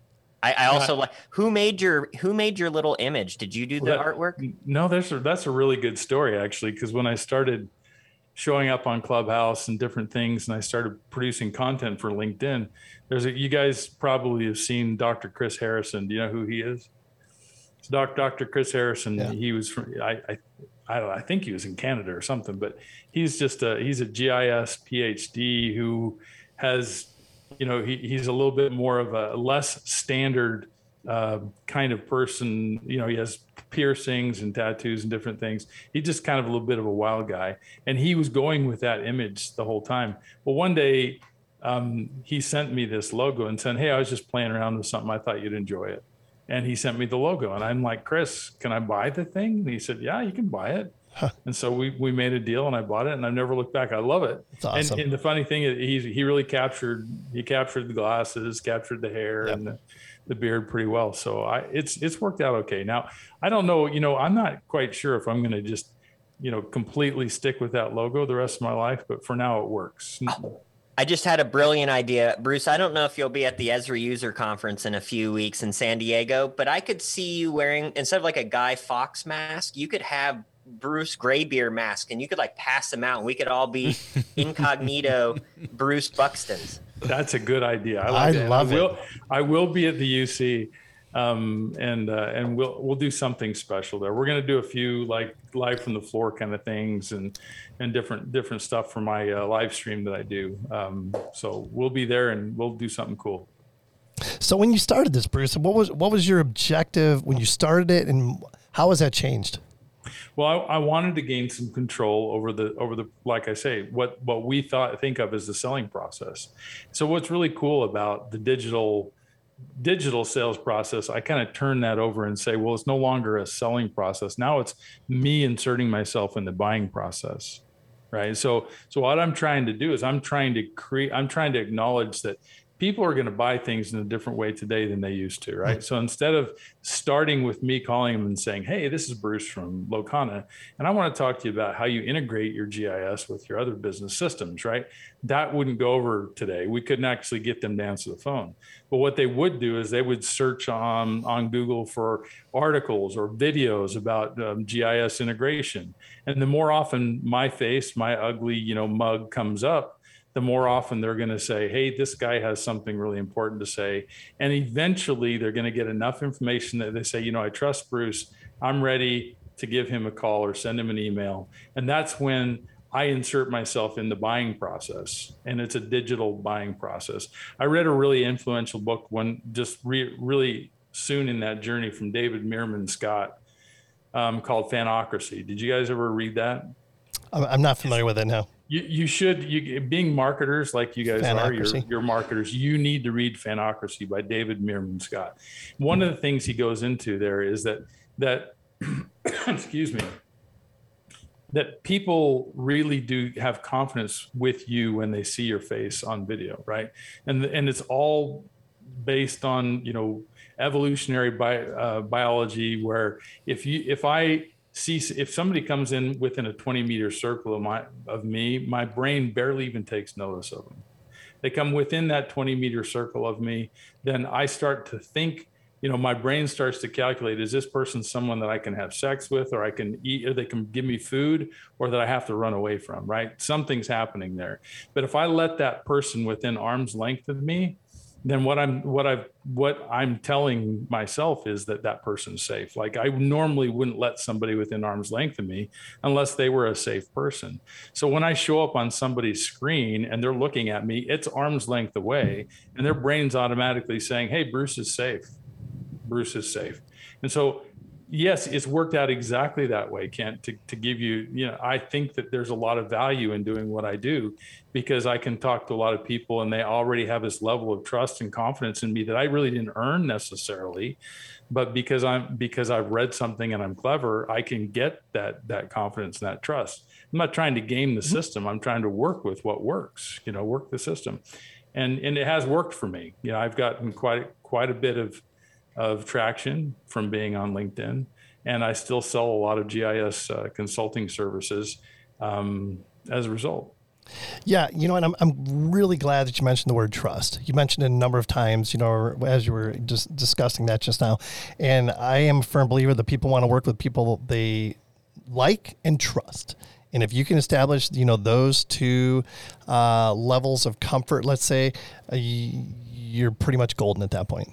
I, I also like who made your who made your little image? Did you do the Well, that- artwork? No, that's a, that's a really good story actually, because when I started showing up on Clubhouse and different things, and I started producing content for LinkedIn, there's a you guys probably have seen Dr. Chris Harrison. Do you know who he is? It's Doc, Dr. Chris Harrison. Yeah. He was from I, I I don't know, I think he was in Canada or something, but he's just a he's a GIS PhD who has you know he, he's a little bit more of a less standard uh, kind of person. You know, he has piercings and tattoos and different things. He's just kind of a little bit of a wild guy, and he was going with that image the whole time. Well, one day um, he sent me this logo and said, "Hey, I was just playing around with something. I thought you'd enjoy it." And he sent me the logo, and I'm like, "Chris, can I buy the thing?" And he said, "Yeah, you can buy it." And so we we made a deal, and I bought it, and I've never looked back. I love it. Awesome. And, and the funny thing is, he he really captured he captured the glasses, captured the hair, Yep. and the, the beard pretty well. So I it's it's worked out okay. Now I don't know, you know, I'm not quite sure if I'm going to just you know completely stick with that logo the rest of my life, but for now it works. Oh, I just had a brilliant idea, Bruce. I don't know if you'll be at the Esri User Conference in a few weeks in San Diego, but I could see you wearing instead of like a Guy Fawkes mask, you could have Bruce Graybeard mask, and you could like pass them out, and we could all be incognito Bruce Buxtons. That's a good idea. I, I like that. love I it. will, I will be at the UC, um, and uh, and we'll we'll do something special there. We're gonna do a few like live from the floor kind of things and and different different stuff for my uh, live stream that I do. Um, so we'll be there and we'll do something cool. So when you started this, Bruce, what was what was your objective when you started it, and how has that changed? Well, I, I wanted to gain some control over the over the like I say what what we thought think of as the selling process. So what's really cool about the digital digital sales process, I kind of turn that over and say, well, it's no longer a selling process. Now it's me inserting myself in the buying process. Right. So so what I'm trying to do is I'm trying to create I'm trying to acknowledge that people are going to buy things in a different way today than they used to, right? So instead of starting with me calling them and saying, "Hey, this is Bruce from Locana, and I want to talk to you about how you integrate your GIS with your other business systems," right? That wouldn't go over today. We couldn't actually get them to answer the phone. But what they would do is they would search on on Google for articles or videos about um, GIS integration, and the more often my face, my ugly, you know, mug comes up, the more often they're going to say, Hey, this guy has something really important to say. And eventually they're going to get enough information that they say, You know, I trust Bruce. I'm ready to give him a call or send him an email. And that's when I insert myself in the buying process. And it's a digital buying process. I read a really influential book one just re- really soon in that journey from David Meerman Scott um, called Fanocracy. Did you guys ever read that? I'm, I'm not familiar with it now. You, you should you being marketers like you guys are you're, you're marketers. You need to read fanocracy by david meerman scott. One of the things he goes into there is that that excuse me that people really do have confidence with you when they see your face on video right? And and it's all based on you know evolutionary bi- uh, biology where if you if i see if somebody comes in within a 20 meter circle of my of me my brain barely even takes notice of them. They come within that 20 meter circle of me then i start to think you know my brain starts to calculate is this person someone that i can have sex with or i can eat or they can give me food or that i have to run away from right? Something's happening there. But if i let that person within arm's length of me then what i'm what i've what i'm telling myself is that that person's safe. Like i normally wouldn't let somebody within arm's length of me unless they were a safe person. So when i show up on somebody's screen and they're looking at me it's arm's length away and their brain's automatically saying hey bruce is safe. Bruce is safe. And so, yes, it's worked out exactly that way, Kent, to, to give you, you know, I think that there's a lot of value in doing what I do because I can talk to a lot of people and they already have this level of trust and confidence in me that I really didn't earn necessarily. But because I'm because I've read something and I'm clever, I can get that that confidence and that trust. I'm not trying to game the mm-hmm. system. I'm trying to work with what works, you know, work the system. And and it has worked for me. You know, I've gotten quite quite a bit of of traction from being on LinkedIn, and I still sell a lot of GIS uh, consulting services um, as a result. Yeah, you know, and I'm, I'm really glad that you mentioned the word trust. You mentioned it a number of times, you know, as you were just discussing that just now. And I am a firm believer that people want to work with people they like and trust. And if you can establish, you know, those two uh, levels of comfort, let's say, uh, you're pretty much golden at that point.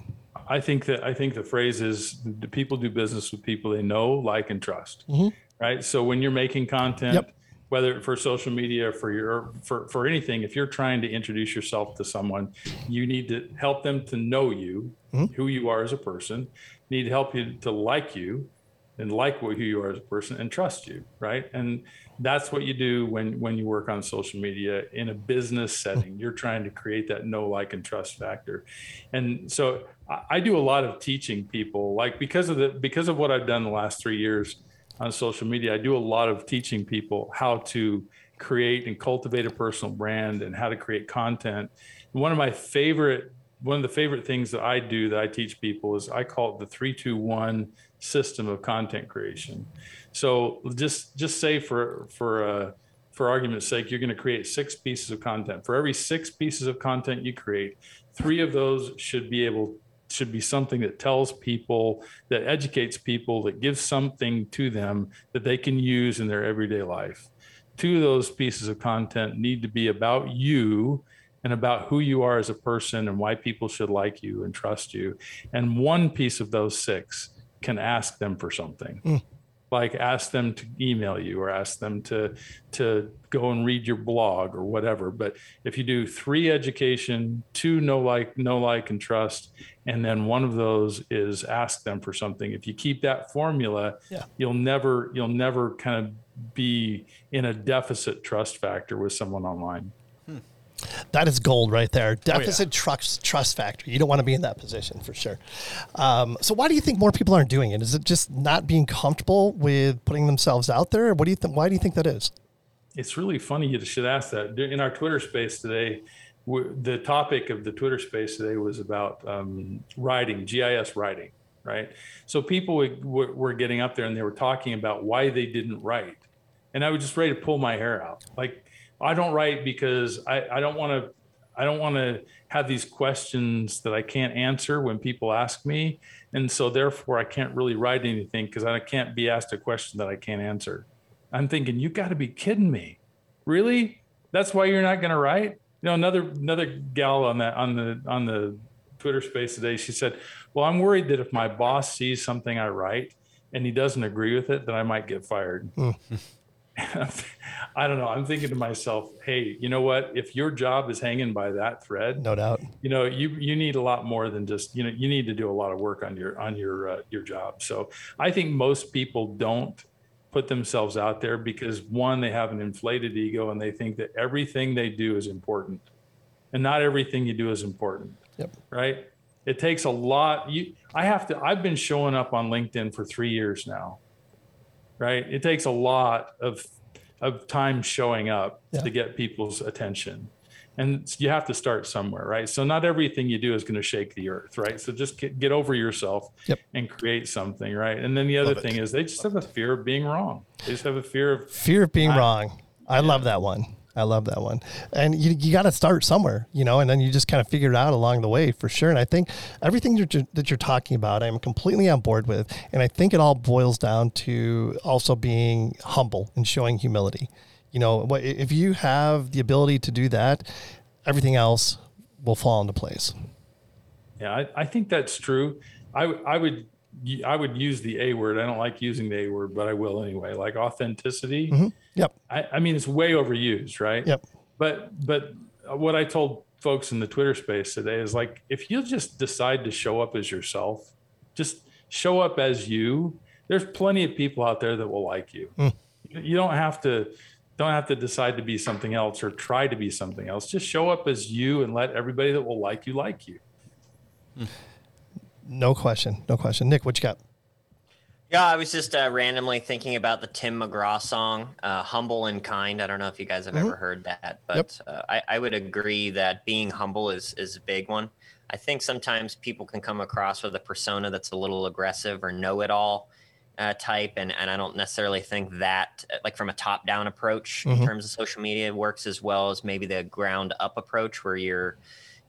I think that I think the phrase is the people do business with people they know, like, and trust. Mm-hmm. Right. So when you're making content, yep. whether for social media, for your for for anything, if you're trying to introduce yourself to someone, you need to help them to know you, mm-hmm. who you are as a person. Need to help you to like you, and like what who you are as a person, and trust you. Right. And that's what you do when when you work on social media in a business setting you're trying to create that know like and trust factor and so i do a lot of teaching people like because of the because of what i've done the last three years on social media i do a lot of teaching people how to create and cultivate a personal brand and how to create content one of my favorite one of the favorite things that i do that i teach people is i call it the 321 system of content creation so just just say for for uh, for argument's sake, you're going to create six pieces of content. For every six pieces of content you create, three of those should be able should be something that tells people, that educates people, that gives something to them that they can use in their everyday life. Two of those pieces of content need to be about you and about who you are as a person and why people should like you and trust you. And one piece of those six can ask them for something. Mm like ask them to email you or ask them to to go and read your blog or whatever but if you do three education two no like no like and trust and then one of those is ask them for something if you keep that formula yeah. you'll never you'll never kind of be in a deficit trust factor with someone online that is gold right there. Deficit oh, yeah. trust trust factor. You don't want to be in that position for sure. Um, so why do you think more people aren't doing it? Is it just not being comfortable with putting themselves out there? What do you think? Why do you think that is? It's really funny you should ask that. In our Twitter space today, the topic of the Twitter space today was about um, writing, GIS writing, right? So people were getting up there and they were talking about why they didn't write, and I was just ready to pull my hair out, like I don't write because I, I don't want to I don't want to have these questions that I can't answer when people ask me. And so therefore I can't really write anything because I can't be asked a question that I can't answer. I'm thinking, you got to be kidding me. Really? That's why you're not going to write? You know, another another gal on that on the on the Twitter space today, she said, Well, I'm worried that if my boss sees something I write and he doesn't agree with it, that I might get fired. Mm. I don't know. I'm thinking to myself, hey, you know what? If your job is hanging by that thread, no doubt, you know, you you need a lot more than just you know you need to do a lot of work on your on your uh, your job. So I think most people don't put themselves out there because one, they have an inflated ego and they think that everything they do is important, and not everything you do is important. Yep. Right. It takes a lot. You, I have to. I've been showing up on LinkedIn for three years now right? It takes a lot of of time showing up yeah. to get people's attention. and you have to start somewhere, right? So not everything you do is going to shake the earth, right? So just get, get over yourself Yep. and create something, right? And then the other Love thing is they just have a fear of being wrong. They just have a fear of Fear of being wrong. I love that one. I love that one. And you, you got to start somewhere, you know, and then you just kind of figure it out along the way for sure. And I think everything that you're, that you're talking about, I'm completely on board with. And I think it all boils down to also being humble and showing humility. You know, what- if you have the ability to do that, everything else will fall into place. Yeah, I, I think that's true. I I would I would use the A word. I don't like using the A word, but I will anyway. Like authenticity. Mm-hmm. Yep. I, I mean, it's way overused, right? Yep. But but what I told folks in the Twitter space today is like, if you just decide to show up as yourself, just show up as you. There's plenty of people out there that will like hmm. you. You don't have to don't have to decide to be something else or try to be something else. Just show up as you and let everybody that will like you like you. No question. No question. Nick, what you got? Yeah, I was just uh, randomly thinking about the Tim McGraw song, uh, "Humble and Kind." I don't know if you guys have ever heard that, but uh, I, I would agree that being humble is is a big one. I think sometimes people can come across with a persona that's a little aggressive or know-it-all uh, type, and and I don't necessarily think that, uh, like from a top-down approach in terms of social media, works as well as maybe the ground-up approach, where you're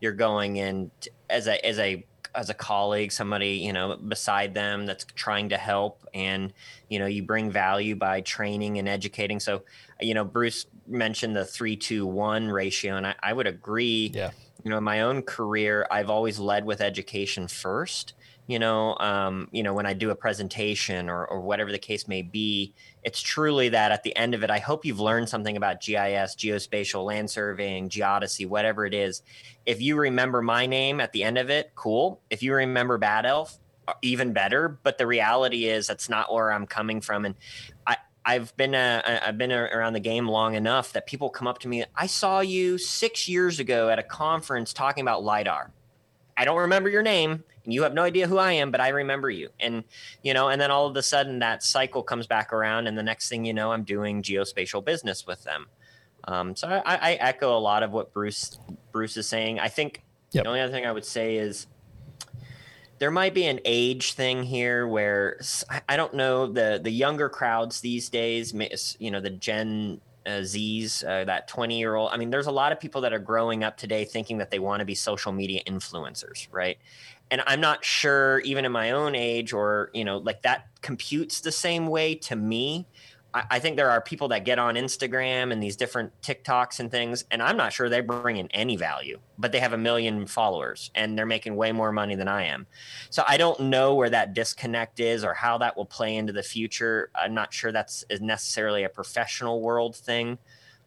you're going in t- as a as a as a colleague, somebody you know beside them that's trying to help, and you know you bring value by training and educating. So, you know, Bruce mentioned the three two one ratio, and I, I would agree. Yeah. You know, in my own career, I've always led with education first. You know, um, you know, when I do a presentation or, or whatever the case may be, it's truly that at the end of it, I hope you've learned something about GIS, geospatial land surveying, geodesy, whatever it is. If you remember my name at the end of it, cool. If you remember Bad Elf, uh, even better. But the reality is that's not where I'm coming from. And I, I've been uh, I've been around the game long enough that people come up to me. I saw you six years ago at a conference talking about lidar. I don't remember your name you have no idea who I am, but I remember you. And, you know, and then all of a sudden that cycle comes back around. And the next thing you know, I'm doing geospatial business with them. Um, so I, I echo a lot of what Bruce, Bruce is saying. I think Yep. the only other thing I would say is there might be an age thing here where I don't know the, the younger crowds these days, you know, the Gen uh, Z's, uh, that 20 year old. I mean, there's a lot of people that are growing up today thinking that they want to be social media influencers, right? And I'm not sure, even in my own age, or, you know, like that computes the same way to me. I, I think there are people that get on Instagram and these different TikToks and things, and I'm not sure they bring in any value, but they have a million followers and they're making way more money than I am. So I don't know where that disconnect is or how that will play into the future. I'm not sure that's necessarily a professional world thing.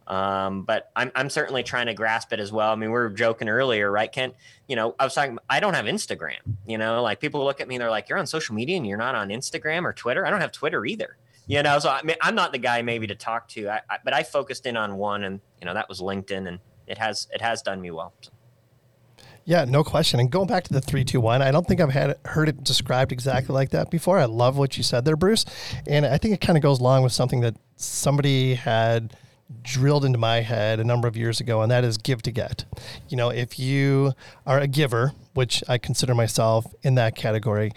Um, but I'm, I'm certainly trying to grasp it as well. I mean, we were joking earlier, right, Kent? You know, I was talking, I don't have Instagram, you know, like people look at me and they're like, you're on social media and you're not on Instagram or Twitter. I don't have Twitter either, you know? So I mean, I'm not the guy maybe to talk to, I, I, but I focused in on one and, you know, that was LinkedIn and it has, it has done me well. So. Yeah, no question. And going back to the three, two, one, I don't think I've had heard it described exactly like that before. I love what you said there, Bruce, and I think it kind of goes along with something that somebody had drilled into my head a number of years ago, and that is give to get. You know, if you are a giver, which I consider myself in that category,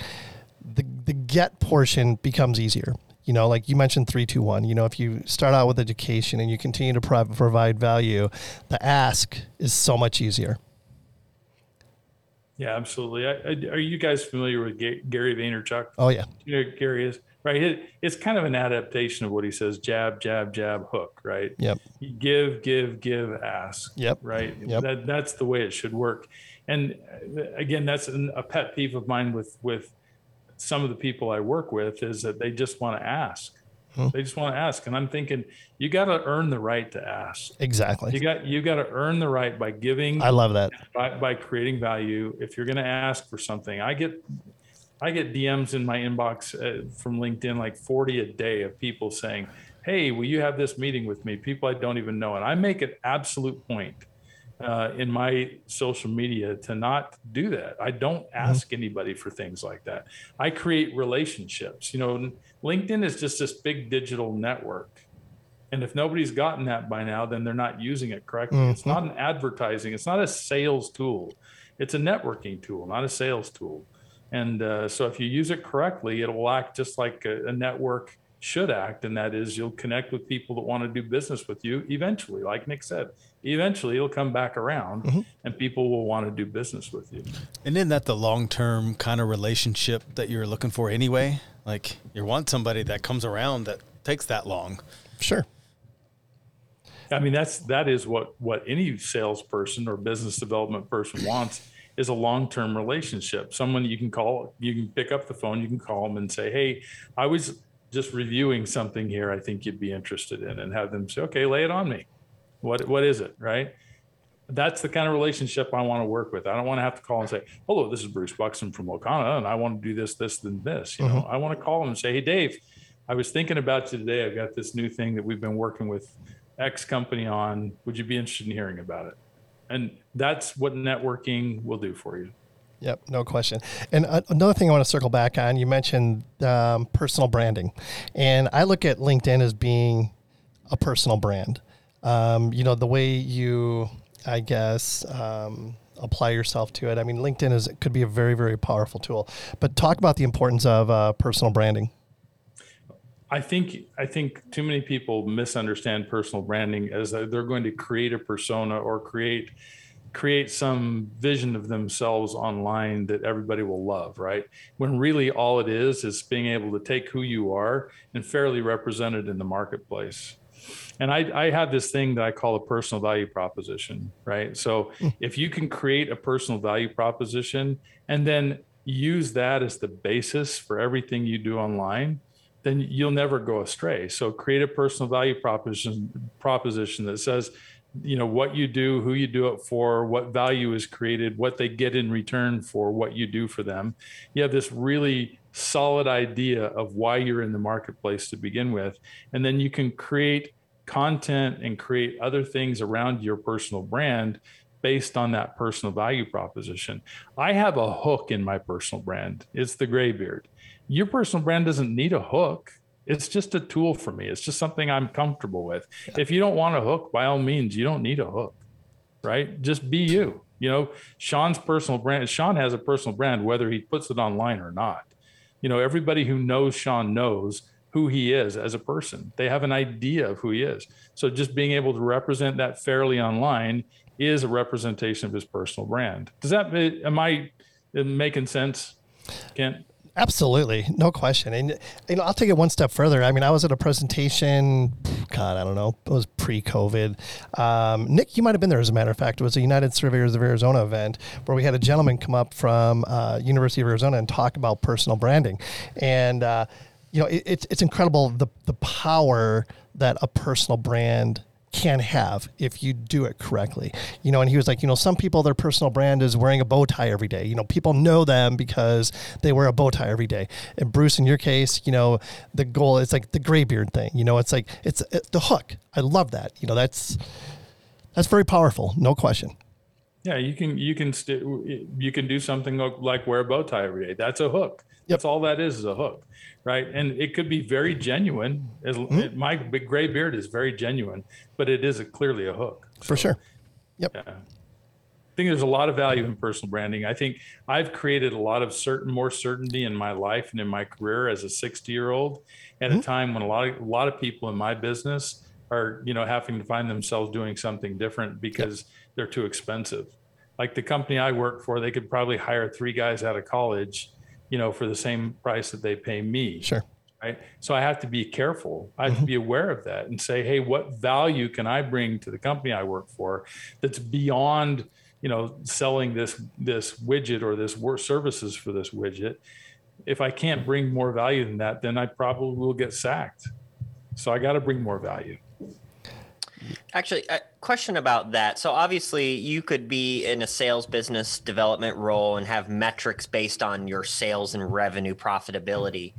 the the get portion becomes easier. You know, like you mentioned, three, two, one. You know, if you start out with education and you continue to pro- provide value, the ask is so much easier. Yeah, absolutely. I, I, are you guys familiar with Ga- Gary Vaynerchuk? Oh yeah. You know, Gary is right. It, it's kind of an adaptation of what he says: jab, jab, jab, hook. Right. Yep. Give, give, give, ask. Yep. Right. Yep. That that's the way it should work. And uh, again, that's an, a pet peeve of mine with with some of the people I work with is that they just want to ask. Hmm. They just want to ask, and I'm thinking you got to earn the right to ask. Exactly. You got you got to earn the right by giving I love that. by, by creating value. If you're going to ask for something, I get I get DMs in my inbox uh, from LinkedIn like 40 a day of people saying, "Hey, will you have this meeting with me?" People I don't even know, and I make an absolute point uh, in my social media to not do that. I don't ask anybody for things like that. I create relationships. You know, LinkedIn is just this big digital network And if nobody's gotten that by now, then they're not using it correctly. It's not an advertising, it's not a sales tool. It's a networking tool, not a sales tool. And uh, so if you use it correctly, it will act just like a, a network should act. And that is you'll connect with people that want to do business with you eventually, like Nick said. Eventually, it'll come back around and people will want to do business with you. And isn't that the long term kind of relationship that you're looking for anyway? Like you want somebody that comes around that takes that long. Sure. I mean, that's that is what what any salesperson or business development person wants is a long term relationship. Someone you can call, you can pick up the phone, you can call them and say, "Hey, I was just reviewing something here. I think you'd be interested in," and have them say, "Okay, lay it on me. What what is it?" Right. That's the kind of relationship I want to work with. I don't want to have to call and say, "Hello, this is Bruce Buxton from Locana, and I want to do this, this, and this." You know, mm-hmm. I want to call them and say, "Hey, Dave, I was thinking about you today. I've got this new thing that we've been working with X company on. Would you be interested in hearing about it? And that's what networking will do for you. Yep, no question. And another thing I want to circle back on, you mentioned um, personal branding, and I look at LinkedIn as being a personal brand. Um, you know, the way you, I guess, um, apply yourself to it. I mean, LinkedIn is could be a very, very powerful tool. But talk about the importance of uh, personal branding. I think I think too many people misunderstand personal branding as that they're going to create a persona or create create some vision of themselves online that everybody will love, right? When really all it is is being able to take who you are and fairly represent it in the marketplace. And I, I have this thing that I call a personal value proposition, right? So hmm. if you can create a personal value proposition and then use that as the basis for everything you do online, then you'll never go astray. So create a personal value proposition proposition that says, you know, what you do, who you do it for, what value is created, what they get in return for what you do for them. You have this really solid idea of why you're in the marketplace to begin with, and then you can create content and create other things around your personal brand based on that personal value proposition. I have a hook in my personal brand. It's the graybeard your personal brand doesn't need a hook. It's just a tool for me. It's just something I'm comfortable with. Yeah. If you don't want a hook, by all means, you don't need a hook, right? Just be you. You know, Sean's personal brand, Sean has a personal brand, whether he puts it online or not. You know, everybody who knows Sean knows who he is as a person. They have an idea of who he is. So just being able to represent that fairly online is a representation of his personal brand. Does that, am I making sense, Kent? Absolutely, no question. And you know, I'll take it one step further. I mean, I was at a presentation. God, I don't know. It was pre-COVID. Um, Nick, you might have been there. As a matter of fact, it was a United Surveyors of Arizona event where we had a gentleman come up from uh, University of Arizona and talk about personal branding, and uh, you know, it, it's it's incredible the the power that a personal brand can have if you do it correctly. You know, and he was like, you know, some people their personal brand is wearing a bow tie every day. You know, people know them because they wear a bow tie every day. And Bruce, in your case, you know, the goal is like the graybeard thing. You know, it's like it's, it's the hook. I love that. You know, that's that's very powerful, no question. Yeah, you can you can st- you can do something like wear a bow tie every day. That's a hook. Yep. That's all that is is a hook right? And it could be very genuine. As mm-hmm. my gray beard is very genuine, but it is a, clearly a hook so, for sure. Yep. Yeah. I think there's a lot of value in personal branding. I think I've created a lot of certain more certainty in my life and in my career as a 60 year old at mm-hmm. a time when a lot of a lot of people in my business are you know having to find themselves doing something different because yep. They're too expensive. Like the company I work for, they could probably hire three guys out of college you know, for the same price that they pay me. Sure. Right. So I have to be careful. I have mm-hmm. to be aware of that and say, hey, what value can I bring to the company I work for that's beyond, you know, selling this this widget or this work services for this widget? If I can't bring more value than that, then I probably will get sacked. So I got to bring more value. Actually, a question about that. So obviously, you could be in a sales business development role and have metrics based on your sales and revenue profitability.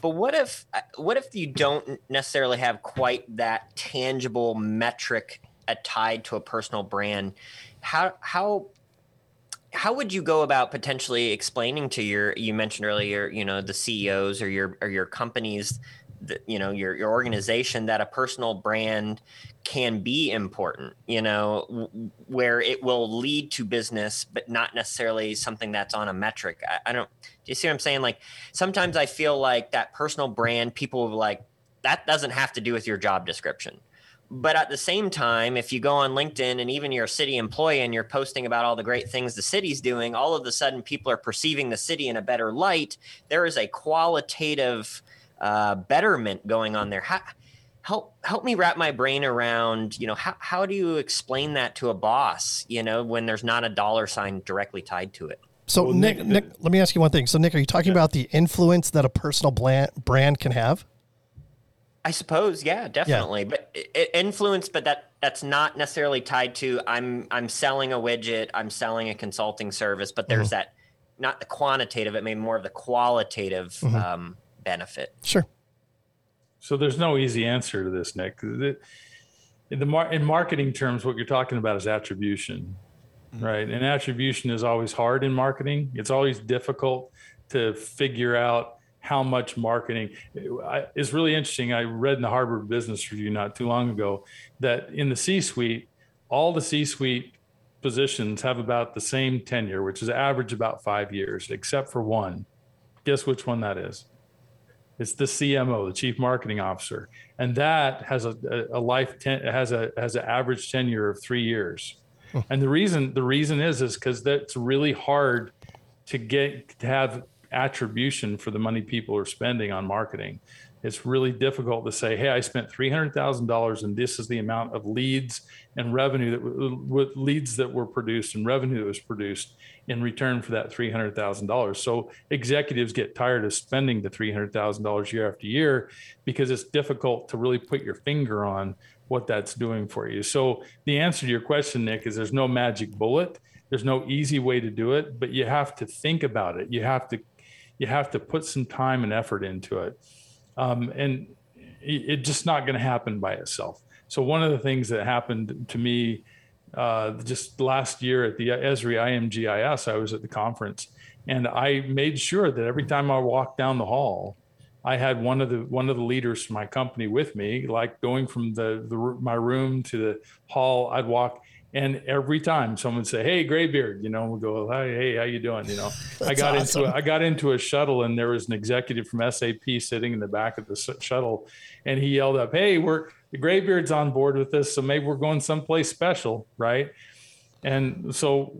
But what if uh, what if you don't necessarily have quite that tangible metric tied to a personal brand? How how how would you go about potentially explaining to your you mentioned earlier, you know, the CEOs or your or your companies the, you know your your organization that a personal brand can be important you know w- where it will lead to business but not necessarily something that's on a metric. I, I don't do you see what i'm saying? Like sometimes i feel like that personal brand people will like that doesn't have to do with your job description. But at the same time, if you go on LinkedIn and even you're a city employee and you're posting about all the great things the city's doing, all of a sudden people are perceiving the city in a better light. There is a qualitative uh, betterment going on there. How, help help me wrap my brain around you know how, how do you explain that to a boss you know when there's not a dollar sign directly tied to it So Well, Nick, Nick, Nick, let me ask you one thing. So Nick, are you talking about the influence that a personal brand brand can have? I suppose, yeah, definitely. But i- i- influence, but that that's not necessarily tied to I'm I'm selling a widget, I'm selling a consulting service, but there's that not the quantitative, it may be more of the qualitative um, benefit. Sure. So there's no easy answer to this, Nick. The, in the mar- in marketing terms, what you're talking about is attribution, mm-hmm. right? And attribution is always hard in marketing. It's always difficult to figure out how much marketing I, it's really interesting. I read in the Harvard Business Review not too long ago that in the C-suite, all the C-suite positions have about the same tenure, which is average about five years, except for one. Guess which one that is? It's the CMO, the Chief Marketing Officer, and that has a, a, life ten, has a has an average tenure of three years. And the reason the reason is is because that's really hard to get to have attribution for the money people are spending on marketing. It's really difficult to say, "Hey, I spent three hundred thousand dollars, and this is the amount of leads and revenue that with leads that were produced and revenue that was produced in return for that three hundred thousand dollars." So executives get tired of spending the three hundred thousand dollars year after year because it's difficult to really put your finger on what that's doing for you. So the answer to your question, Nick, is there's no magic bullet. There's no easy way to do it, but you have to think about it. You have to you have to put some time and effort into it um, and it- it's just not going to happen by itself. So one of the things that happened to me uh, just last year at the Esri IMGIS, I was at the conference, and I made sure that every time I walked down the hall, I had one of the one of the leaders from my company with me, like going from the, the my room to the hall. I'd walk, and every time someone say, "Hey, Graybeard," you know, we'll go, "Hey, hey, how you doing?" You know, I got awesome. into a, I got into a shuttle, and there was an executive from SAP sitting in the back of the shuttle, and he yelled up, "Hey, we're the Graybeard's on board with this, so maybe we're going someplace special, right?" And so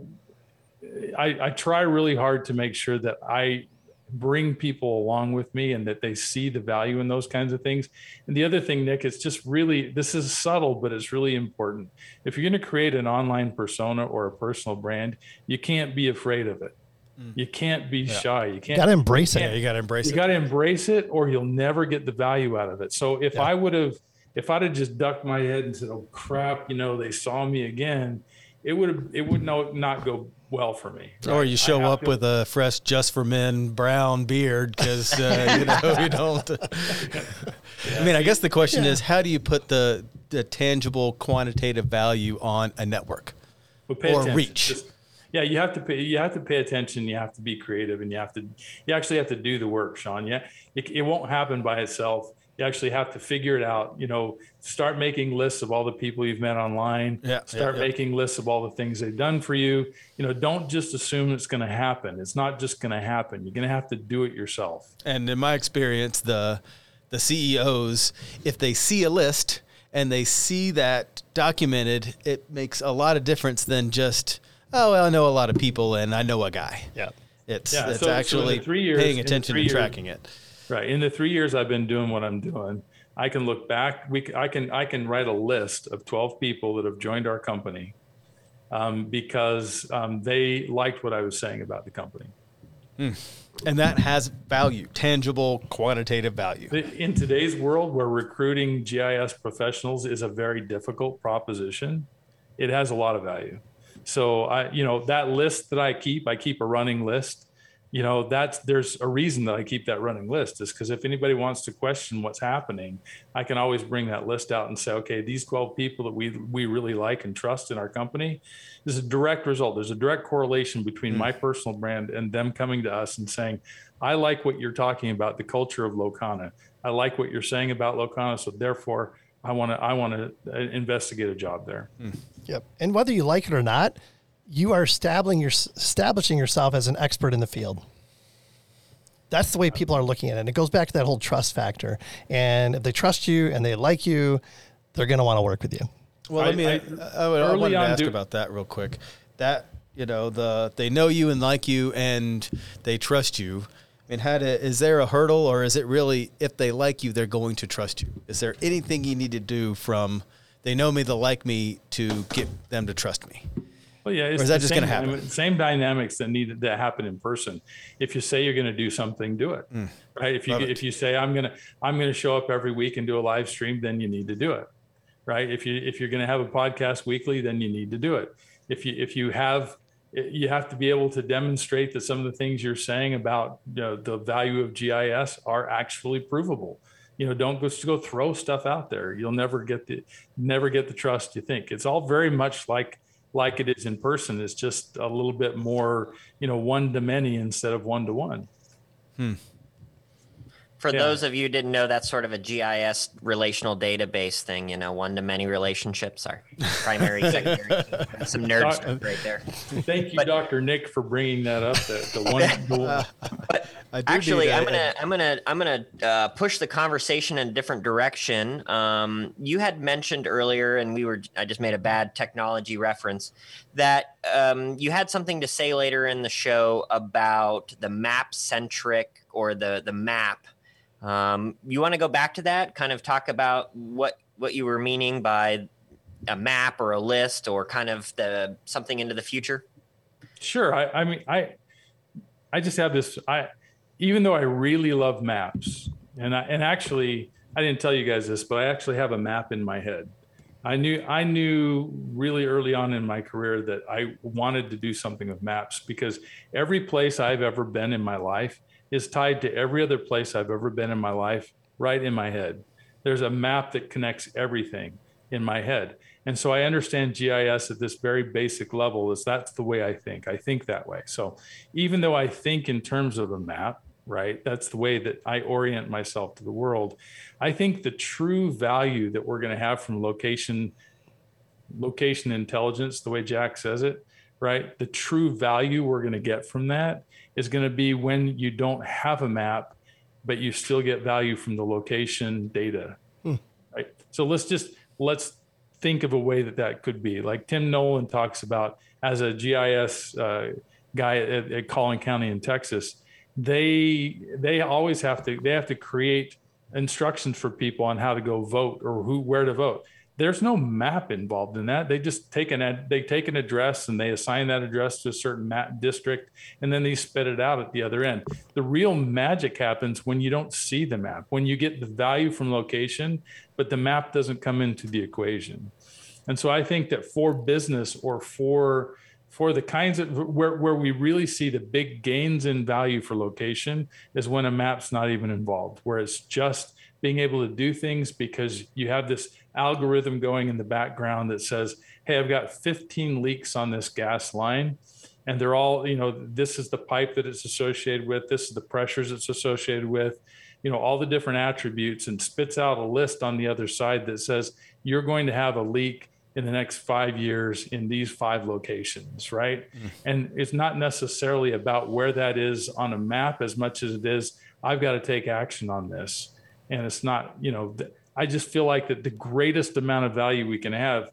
I, I try really hard to make sure that I bring people along with me and that they see the value in those kinds of things. And the other thing, Nick, is just really this is subtle, but it's really important. If you're going to create an online persona or a personal brand, you can't be afraid of it. Mm. You can't be shy. You can't Got to embrace Yeah, it. you got to embrace you it. got to embrace it or you'll never get the value out of it so if i would have if i'd have just ducked my head and said oh crap you know they saw me again it would it would no, not go well for me Or you show up to- with a fresh just for men brown beard because uh, you know you don't. I mean, I guess the question is, how do you put the the tangible quantitative value on a network? Or attention. reach. Just- yeah, you have to pay. You have to pay attention. You have to be creative, and you have to. You actually have to do the work, Sean. Yeah, it, it won't happen by itself. You actually have to figure it out. You know, start making lists of all the people you've met online. Yeah, Start yeah, yeah. making lists of all the things they've done for you. You know, don't just assume it's going to happen. It's not just going to happen. You're going to have to do it yourself. And in my experience, the the CEOs, if they see a list and they see that documented, it makes a lot of difference than just oh, well, I know a lot of people and I know a guy. Yeah. It's Yeah, it's so- so actually three years- paying attention and years- tracking it. Right. In the three years I've been doing what I'm doing, I can look back. We, I can, I can write a list of 12 people that have joined our company um, because um, they liked what I was saying about the company. And that has value, tangible, quantitative value. In today's world where recruiting GIS professionals is a very difficult proposition, it has a lot of value. So I, you know, that list that I keep, I keep a running list. You know, that's there's a reason that I keep that running list is because if anybody wants to question what's happening, I can always bring that list out and say, okay, these 12 people that we we really like and trust in our company, this is a direct result. There's a direct correlation between hmm. my personal brand and them coming to us and saying, I like what you're talking about, the culture of Locana. I like what you're saying about Locana, so therefore I want to I want to uh, investigate a job there. Hmm. Yep. And whether you like it or not, you are establishing your establishing yourself as an expert in the field. That's the way people are looking at it. And it goes back to that whole trust factor. And if they trust you and they like you, they're going to want to work with you. Well, I- let me. I, I- I, I wanted to ask do- about that real quick. That you know, the they know you and like you, and they trust you. I mean, how to, is there a hurdle, or is it really if they like you, they're going to trust you? Is there anything you need to do from they know me, they like me, to get them to trust me? Well, yeah, it's is that just same gonna happen? Same dynamics that need that happen in person. If you say you're going to do something, do it. Right. If you Mm. It. if you say I'm gonna I'm gonna show up every week and do a live stream, then you need to do it. Right. If you if you're going to have a podcast weekly, then you need to do it. If you if you have you have to be able to demonstrate that some of the things you're saying about you know, the value of GIS are actually provable. You know, don't just go throw stuff out there. You'll never get the never get the trust you think. It's all very much like like it is in person. It's just a little bit more, you know, one to many instead of one to one. For Yeah. those of you who didn't know, that's sort of a GIS relational database thing, you know, one to many relationships are primary, secondary. Some nerd Doc- stuff right there. Thank you, But- Dr. Nick, for bringing that up. The, the one, the, I do Actually, need a- I'm gonna, I'm gonna, I'm gonna uh, push the conversation in a different direction. Um, you had mentioned earlier, and we were, I just made a bad technology reference that um, you had something to say later in the show about the map centric or the the map. Um, you want to go back to that, kind of talk about what what you were meaning by a map or a list or kind of the something into the future. Sure. I, I mean, I, I just have this. I, even though I really love maps, and I, and actually, I didn't tell you guys this, but I actually have a map in my head. I knew I knew really early on in my career that I wanted to do something with maps because every place I've ever been in my life is tied to every other place I've ever been in my life right in my head. There's a map that connects everything in my head. And so I understand GIS at this very basic level is that's the way I think. I think that way. So even though I think in terms of a map, right? That's the way that I orient myself to the world. I think the true value that we're going to have from location location intelligence, the way Jack says it, right? The true value we're going to get from that is going to be when you don't have a map, but you still get value from the location data, right? So let's just let's think of a way that that could be. Like Tim Nolan talks about as a GIS uh, guy at, at Collin County in Texas, they they always have to they have to create instructions for people on how to go vote or who where to vote there's no map involved in that. They just take an ad, they take an address and they assign that address to a certain map district and then they spit it out at the other end. The real magic happens when you don't see the map when you get the value from location but the map doesn't come into the equation. And so i think that for business or for for the kinds of where, where we really see the big gains in value for location is when a map's not even involved where it's just being able to do things because you have this algorithm going in the background that says hey i've got 15 leaks on this gas line and they're all you know this is the pipe that it's associated with this is the pressures it's associated with you know all the different attributes and spits out a list on the other side that says you're going to have a leak in the next five years in these five locations, right? Hmm. And it's not necessarily about where that is on a map as much as it is, I've got to take action on this. And it's not, you know, th- I just feel like that the greatest amount of value we can have,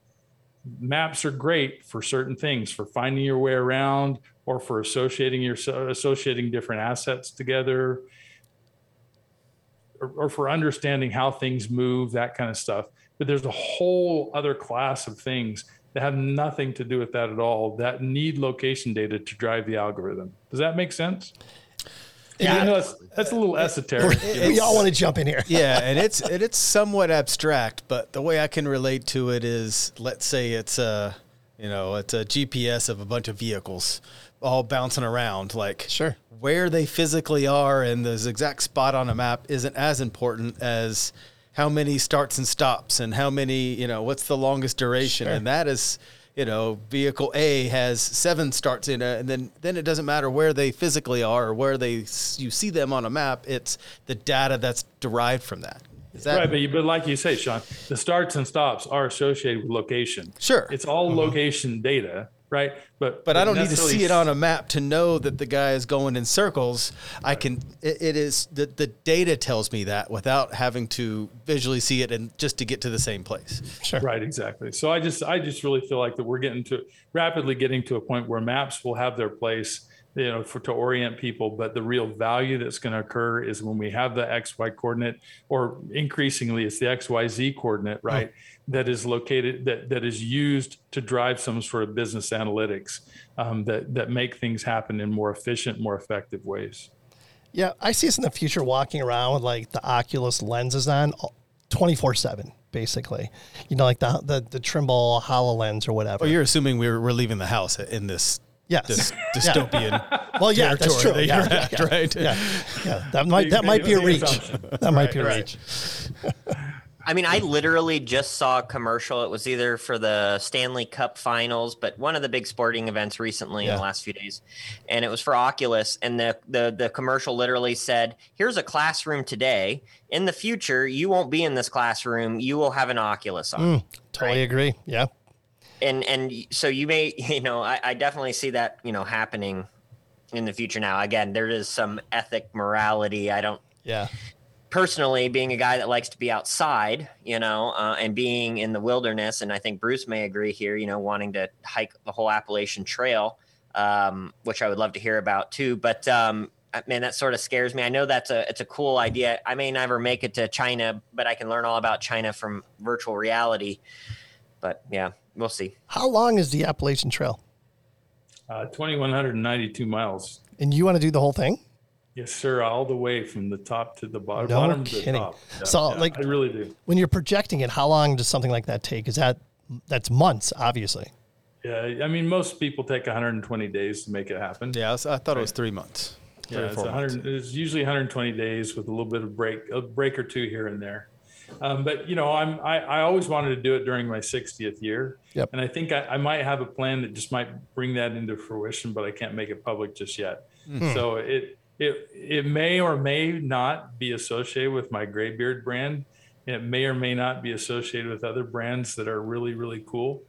maps are great for certain things, for finding your way around or for associating your associating different assets together or, or for understanding how things move, that kind of stuff. But there's a whole other class of things that have nothing to do with that at all that need location data to drive the algorithm. Does that make sense? Yeah. I know that's, that's a little esoteric. we all want to jump in here. yeah, and it's and it's somewhat abstract, but the way I can relate to it is, let's say it's a, you know, it's a GPS of a bunch of vehicles all bouncing around. Like, Sure. where they physically are and the exact spot on a map isn't as important as how many starts and stops and how many, you know, what's the longest duration, Sure. and that is. You know, vehicle A has seven starts in it, and then then it doesn't matter where they physically are or where they you see them on a map. It's the data that's derived from that. Is that right, but, you- but like you say, Sean, the starts and stops are associated with location. Sure. It's all mm-hmm. location data, right? But but I don't need to see it on a map to know that the guy is going in circles. I can. It, it is the the data tells me that without having to visually see it and just to get to the same place. Sure. Right, exactly. So I just I just really feel like that we're getting to rapidly getting to a point where maps will have their place, you know, for to orient people, but the real value that's going to occur is when we have the XY coordinate or increasingly it's the XYZ coordinate, mm. right? That is located that that is used to drive some sort of business analytics um, that that make things happen in more efficient, more effective ways. Yeah, I see us in the future walking around with like the Oculus lenses on 24 7, basically. You know, like the, the, the Trimble HoloLens or whatever. Oh, you're assuming we're we're leaving the house in this yes. this Yeah. dystopian. Well, yeah, that's true. that Yeah, you're yeah, at, yeah. right? Yeah, yeah. That might that might be a reach. That might be a reach. I mean, I literally just saw a commercial. It was either for the Stanley Cup Finals, but one of the big sporting events recently in the last few days, and it was for Oculus. And the the the commercial literally said, "Here's a classroom today. In the future, you won't be in this classroom. You will have an Oculus on." Mm, totally agree. Yeah. and and so you may you know I, I definitely see that you know happening in the future now again there is some ethic morality i don't Yeah. Personally being a guy that likes to be outside you know uh, and being in the wilderness and i think bruce may agree here you know wanting to hike the whole appalachian trail um, which i would love to hear about too but um, man that sort of scares me i know that's a it's a cool idea i may never make it to china but i can learn all about china from virtual reality but yeah we'll see How long is the Appalachian Trail? Uh, 2,192 miles. And you want to do the whole thing? Yes, sir. All the way from the top to the bottom. No bottom to the kidding. top. Yeah, So, yeah, like- I really do. When you're projecting it, how long does something like that take? Is that that's months, obviously. Yeah, I mean, most people take 120 days to make it happen. Yeah, I, was- I thought it was three months. Three Yeah, or it's, four months. it's usually 120 days with a little bit of break, a break or two here and there. Um, but you know, I'm I, I always wanted to do it during my 60th year, Yep. and I think I, I might have a plan that just might bring that into fruition, but I can't make it public just yet. So it it it may or may not be associated with my graybeard brand. It may or may not be associated with other brands that are really really cool.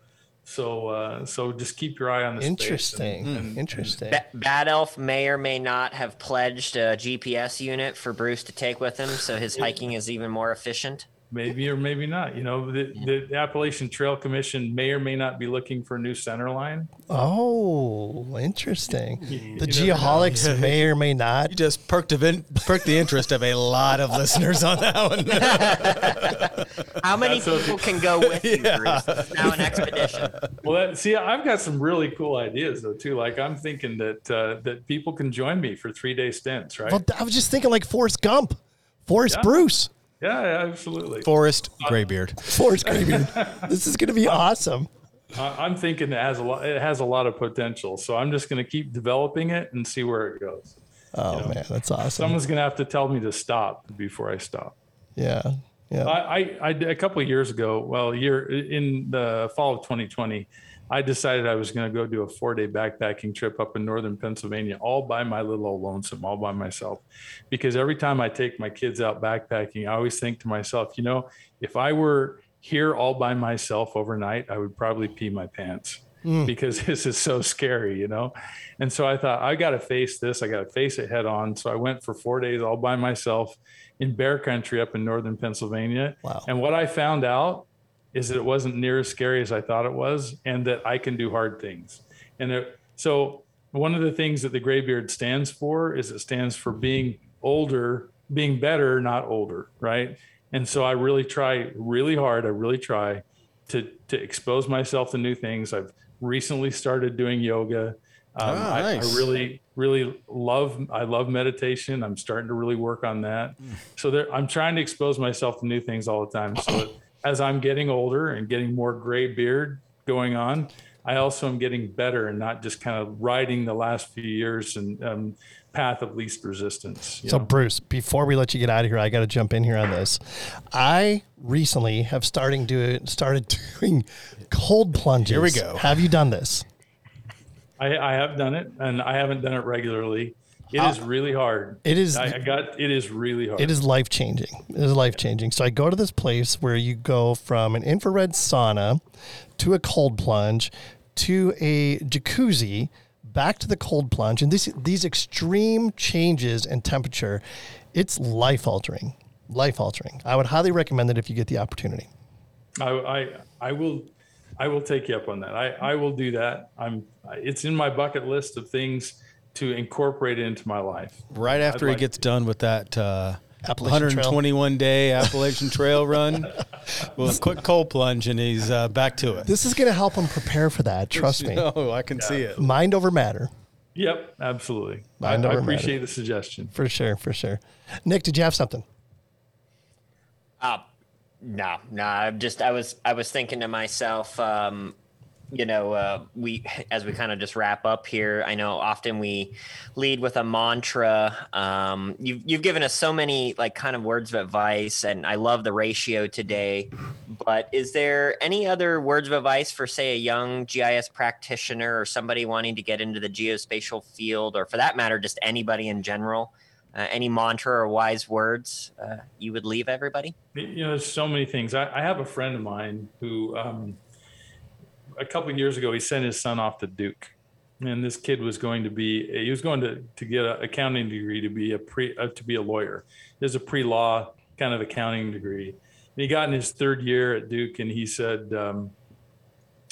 So uh, so just keep your eye on the space and- Interesting. and- Interesting. Ba- Bad Elf may or may not have pledged a GPS unit for Bruce to take with him, so his hiking is even more efficient. Maybe or maybe not. You know, the, the Appalachian Trail Commission may or may not be looking for a new center line. Oh, interesting. The you never geoholics may or may not. You just perked, event, perked the interest of a lot of listeners on that one. How many That's okay. people can go with you, Bruce? It's now an expedition. Well, that, see, I've got some really cool ideas though too. Like I'm thinking that uh, that people can join me for three day stints, right? Well, I was just thinking like Forrest Gump, Forrest Yeah. Bruce, yeah, yeah, absolutely. Forest uh, Graybeard. Forest Graybeard. this is going to be awesome. I- I'm thinking it has a lot. It has a lot of potential. So I'm just going to keep developing it and see where it goes. Oh man, that's awesome. Someone's going to have to tell me to stop before I stop. Yeah, yeah. I, I, I did a couple of years ago, well, a year in the fall of 2020, I decided I was going to go do a four day backpacking trip up in northern Pennsylvania, all by my little old lonesome, all by myself. Because every time I take my kids out backpacking, I always think to myself, you know, if I were here all by myself overnight, I would probably pee my pants mm. because this is so scary, you know? And so I thought, I got to face this. I got to face it head on. So I went for four days all by myself in bear country up in northern Pennsylvania. Wow. And what I found out is that it wasn't near as scary as I thought it was, and that I can do hard things. And it, so, one of the things that the graybeard stands for is it stands for being older, being better, not older, right? And so, I really try really hard. I really try to to expose myself to new things. I've recently started doing yoga. Um, Ah, I, I really, really love. I love meditation. I'm starting to really work on that. So there, I'm trying to expose myself to new things all the time. So as I'm getting older and getting more gray beard going on. I also am getting better and not just kind of riding the last few years and um, path of least resistance. So, know? Bruce, before we let you get out of here, I got to jump in here on this. I recently have starting do started doing cold plunges. Here we go. Have you done this? I, I have done it, and I haven't done it regularly. It is uh, really hard. It is- I, I got. It is really hard. It is life changing. It is life changing. So I go to this place where you go from an infrared sauna to a cold plunge to a jacuzzi back to the cold plunge and these these extreme changes in temperature it's life altering life altering i would highly recommend it if you get the opportunity I, I I will I will take you up on that. I, I will do that. I'm it's in my bucket list of things to incorporate into my life. Right after he like gets done with that uh, Appalachian Trail. 121 day Appalachian Trail run, well, a quick cold plunge and he's uh, back to it. this is going to help him prepare for that trust me Oh, I can see it. mind over matter Yep, absolutely. I, Mind I over appreciate matter. the suggestion. for sure for sure nick did you have something Uh, no, no. I'm just I was I was thinking to myself, um, you know, uh, we as we kind of just wrap up here. I know often we lead with a mantra. Um, you've you've given us so many like kind of words of advice, and I love the ratio today. But is there any other words of advice for say a young GIS practitioner or somebody wanting to get into the geospatial field, or for that matter, just anybody in general? Uh, any mantra or wise words uh, you would leave everybody? You know, there's so many things. I, I have a friend of mine who, um, a couple of years ago, he sent his son off to Duke, and this kid was going to be he was going to to get an accounting degree to be a pre uh, to be a lawyer. There's a pre law kind of accounting degree. And he got in his third year at Duke, and he said. Um,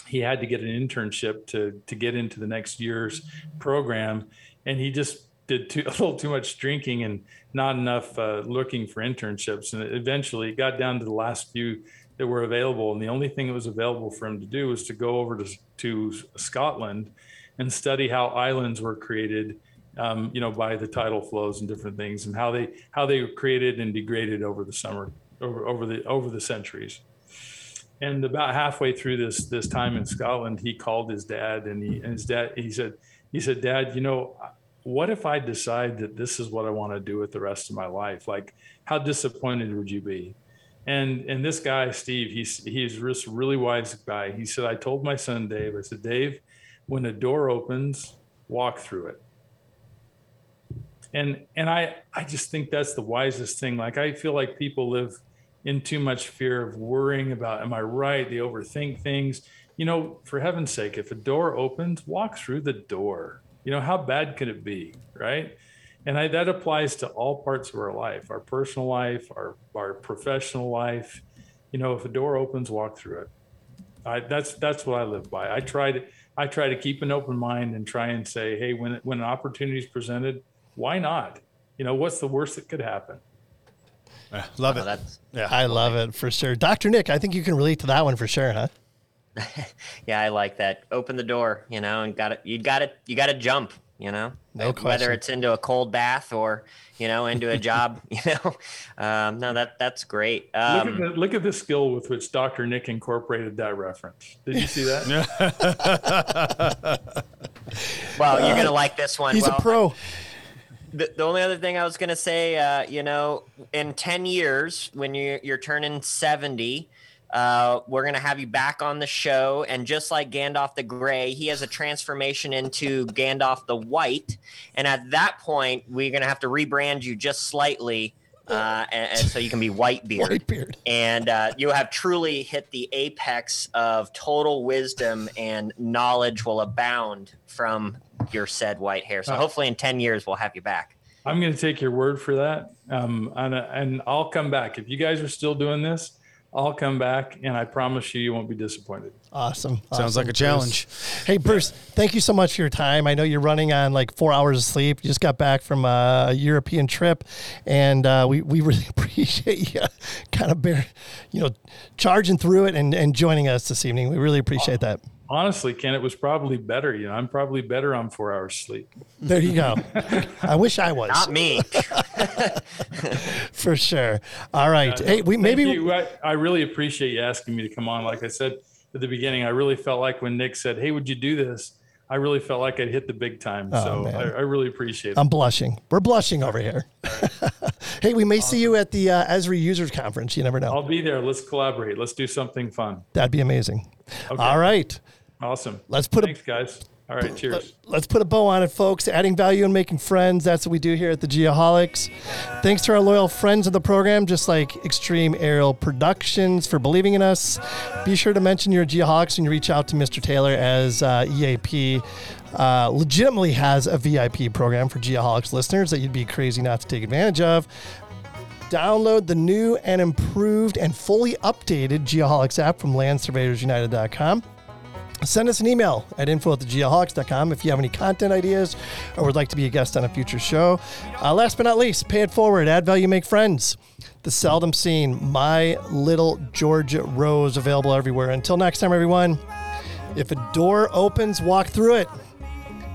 he had to get an internship to to get into the next year's program, and he just did too, a little too much drinking and not enough uh, looking for internships. And eventually, it got down to the last few that were available, and the only thing that was available for him to do was to go over to to Scotland and study how islands were created. Um, you know, by the tidal flows and different things, and how they how they were created and degraded over the summer, over over the over the centuries. And about halfway through this this time in Scotland, he called his dad, and he and his dad he said he said, Dad, you know, what if I decide that this is what I want to do with the rest of my life? Like, how disappointed would you be? And and this guy Steve, he's he's this really wise guy. He said, I told my son Dave, I said, Dave, when a door opens, walk through it. And and I I just think that's the wisest thing. Like I feel like people live in too much fear of worrying about am I right? They overthink things. You know, for heaven's sake, if a door opens, walk through the door. You know, how bad could it be, right? And I, that applies to all parts of our life, our personal life, our our professional life. You know, if a door opens, walk through it. I, that's that's what I live by. I try to I try to keep an open mind and try and say, hey, when when an opportunity is presented, why not? You know, what's the worst that could happen? Love Oh, it. Yeah. I love it for sure. Dr. Nick, I think you can relate to that one for sure, huh? yeah, I like that. Open the door, you know, and got it. You got it. You got to jump, you know. No Whether it's into a cold bath or you know into a job, you know. Um, no, that that's great. Look, at Um, the, look at the skill with which Dr. Nick incorporated that reference. Did you see that? well, you're gonna like this one. He's well, a pro. the, the only other thing I was going to say, uh, you know, in 10 years, when you're, you're turning 70, uh, we're going to have you back on the show. And just like Gandalf the Gray, he has a transformation into Gandalf the White. And at that point, we're going to have to rebrand you just slightly. Uh, and, and so you can be Whitebeard. Whitebeard. And uh, you have truly hit the apex of total wisdom and knowledge will abound from your said white hair. So hopefully in 10 years, we'll have you back. I'm going to take your word for that. Um, and, and I'll come back. If you guys are still doing this, I'll come back and I promise you, you won't be disappointed. Awesome. Sounds Awesome, like a Bruce. challenge. Hey, Bruce, thank you so much for your time. I know you're running on like four hours of sleep. You just got back from a European trip, and uh, we, we really appreciate you kind of bear, you know, charging through it and, and joining us this evening. We really appreciate that. Honestly, Ken, it was probably better. You know, I'm probably better on four hours sleep. There you go. I wish I was Not me. for sure. All right. Hey, we maybe you. I, I really appreciate you asking me to come on. Like I said, at the beginning. I really felt like when Nick said, "Hey, would you do this?" I really felt like I'd hit the big time. Oh, so. I, I really appreciate it. I'm blushing. We're blushing over here. hey, we may see you at the uh, Esri Users Conference. You never know. I'll be there. Let's collaborate. Let's do something fun. That'd be amazing. Okay. All right. Awesome. Let's put a Thanks, guys. All right. Cheers. Let's put a bow on it, folks. Adding value and making friends. That's what we do here at the Geoholics. Thanks to our loyal friends of the program, just like Extreme Aerial Productions, for believing in us. Be sure to mention your Geoholics when you reach out to Mr. Taylor, as uh, EAP uh, legitimately has a VIP program for Geoholics listeners that you'd be crazy not to take advantage of. Download the new and improved and fully updated Geoholics app from landsurveyorsunited.com. Send us an email at info at thegeoholics.com if you have any content ideas or would like to be a guest on a future show. Uh, last but not least, pay it forward, add value, make friends. The Seldom Scene My Little Georgia Rose available everywhere. Until next time, everyone, if a door opens, walk through it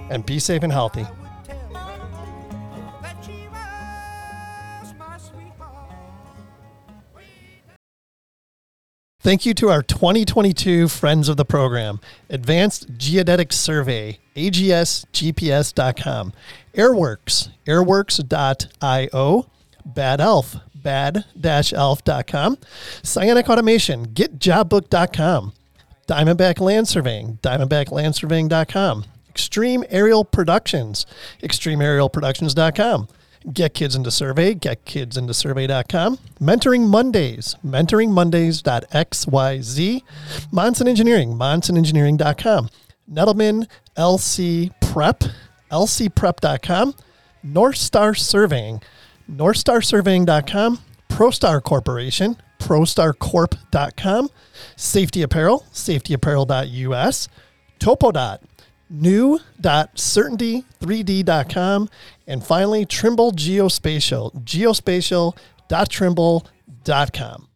and be safe and healthy. Thank you to our 2022 friends of the program Advanced Geodetic Survey, agsgps.com, Airworks, airworks.io, Bad Elf, bad-elf.com, Cyanic Automation, getjobbook.com, Diamondback Land Surveying, diamondbacklandsurveying.com, Extreme Aerial Productions, extremeaerialproductions.com, Get Kids Into Survey, getkidsintosurvey.com, Mentoring Mondays, mentoringmondays.xyz, Monson Engineering, monsonengineering.com, Nettleman LC Prep, lcprep.com, North Star Surveying, northstarsurveying.com, ProStar Corporation, prostarcorp.com, Safety Apparel, safetyapparel.us, Topodot, new.certainty3d.com, and finally Trimble Geospatial, geospatial.trimble.com.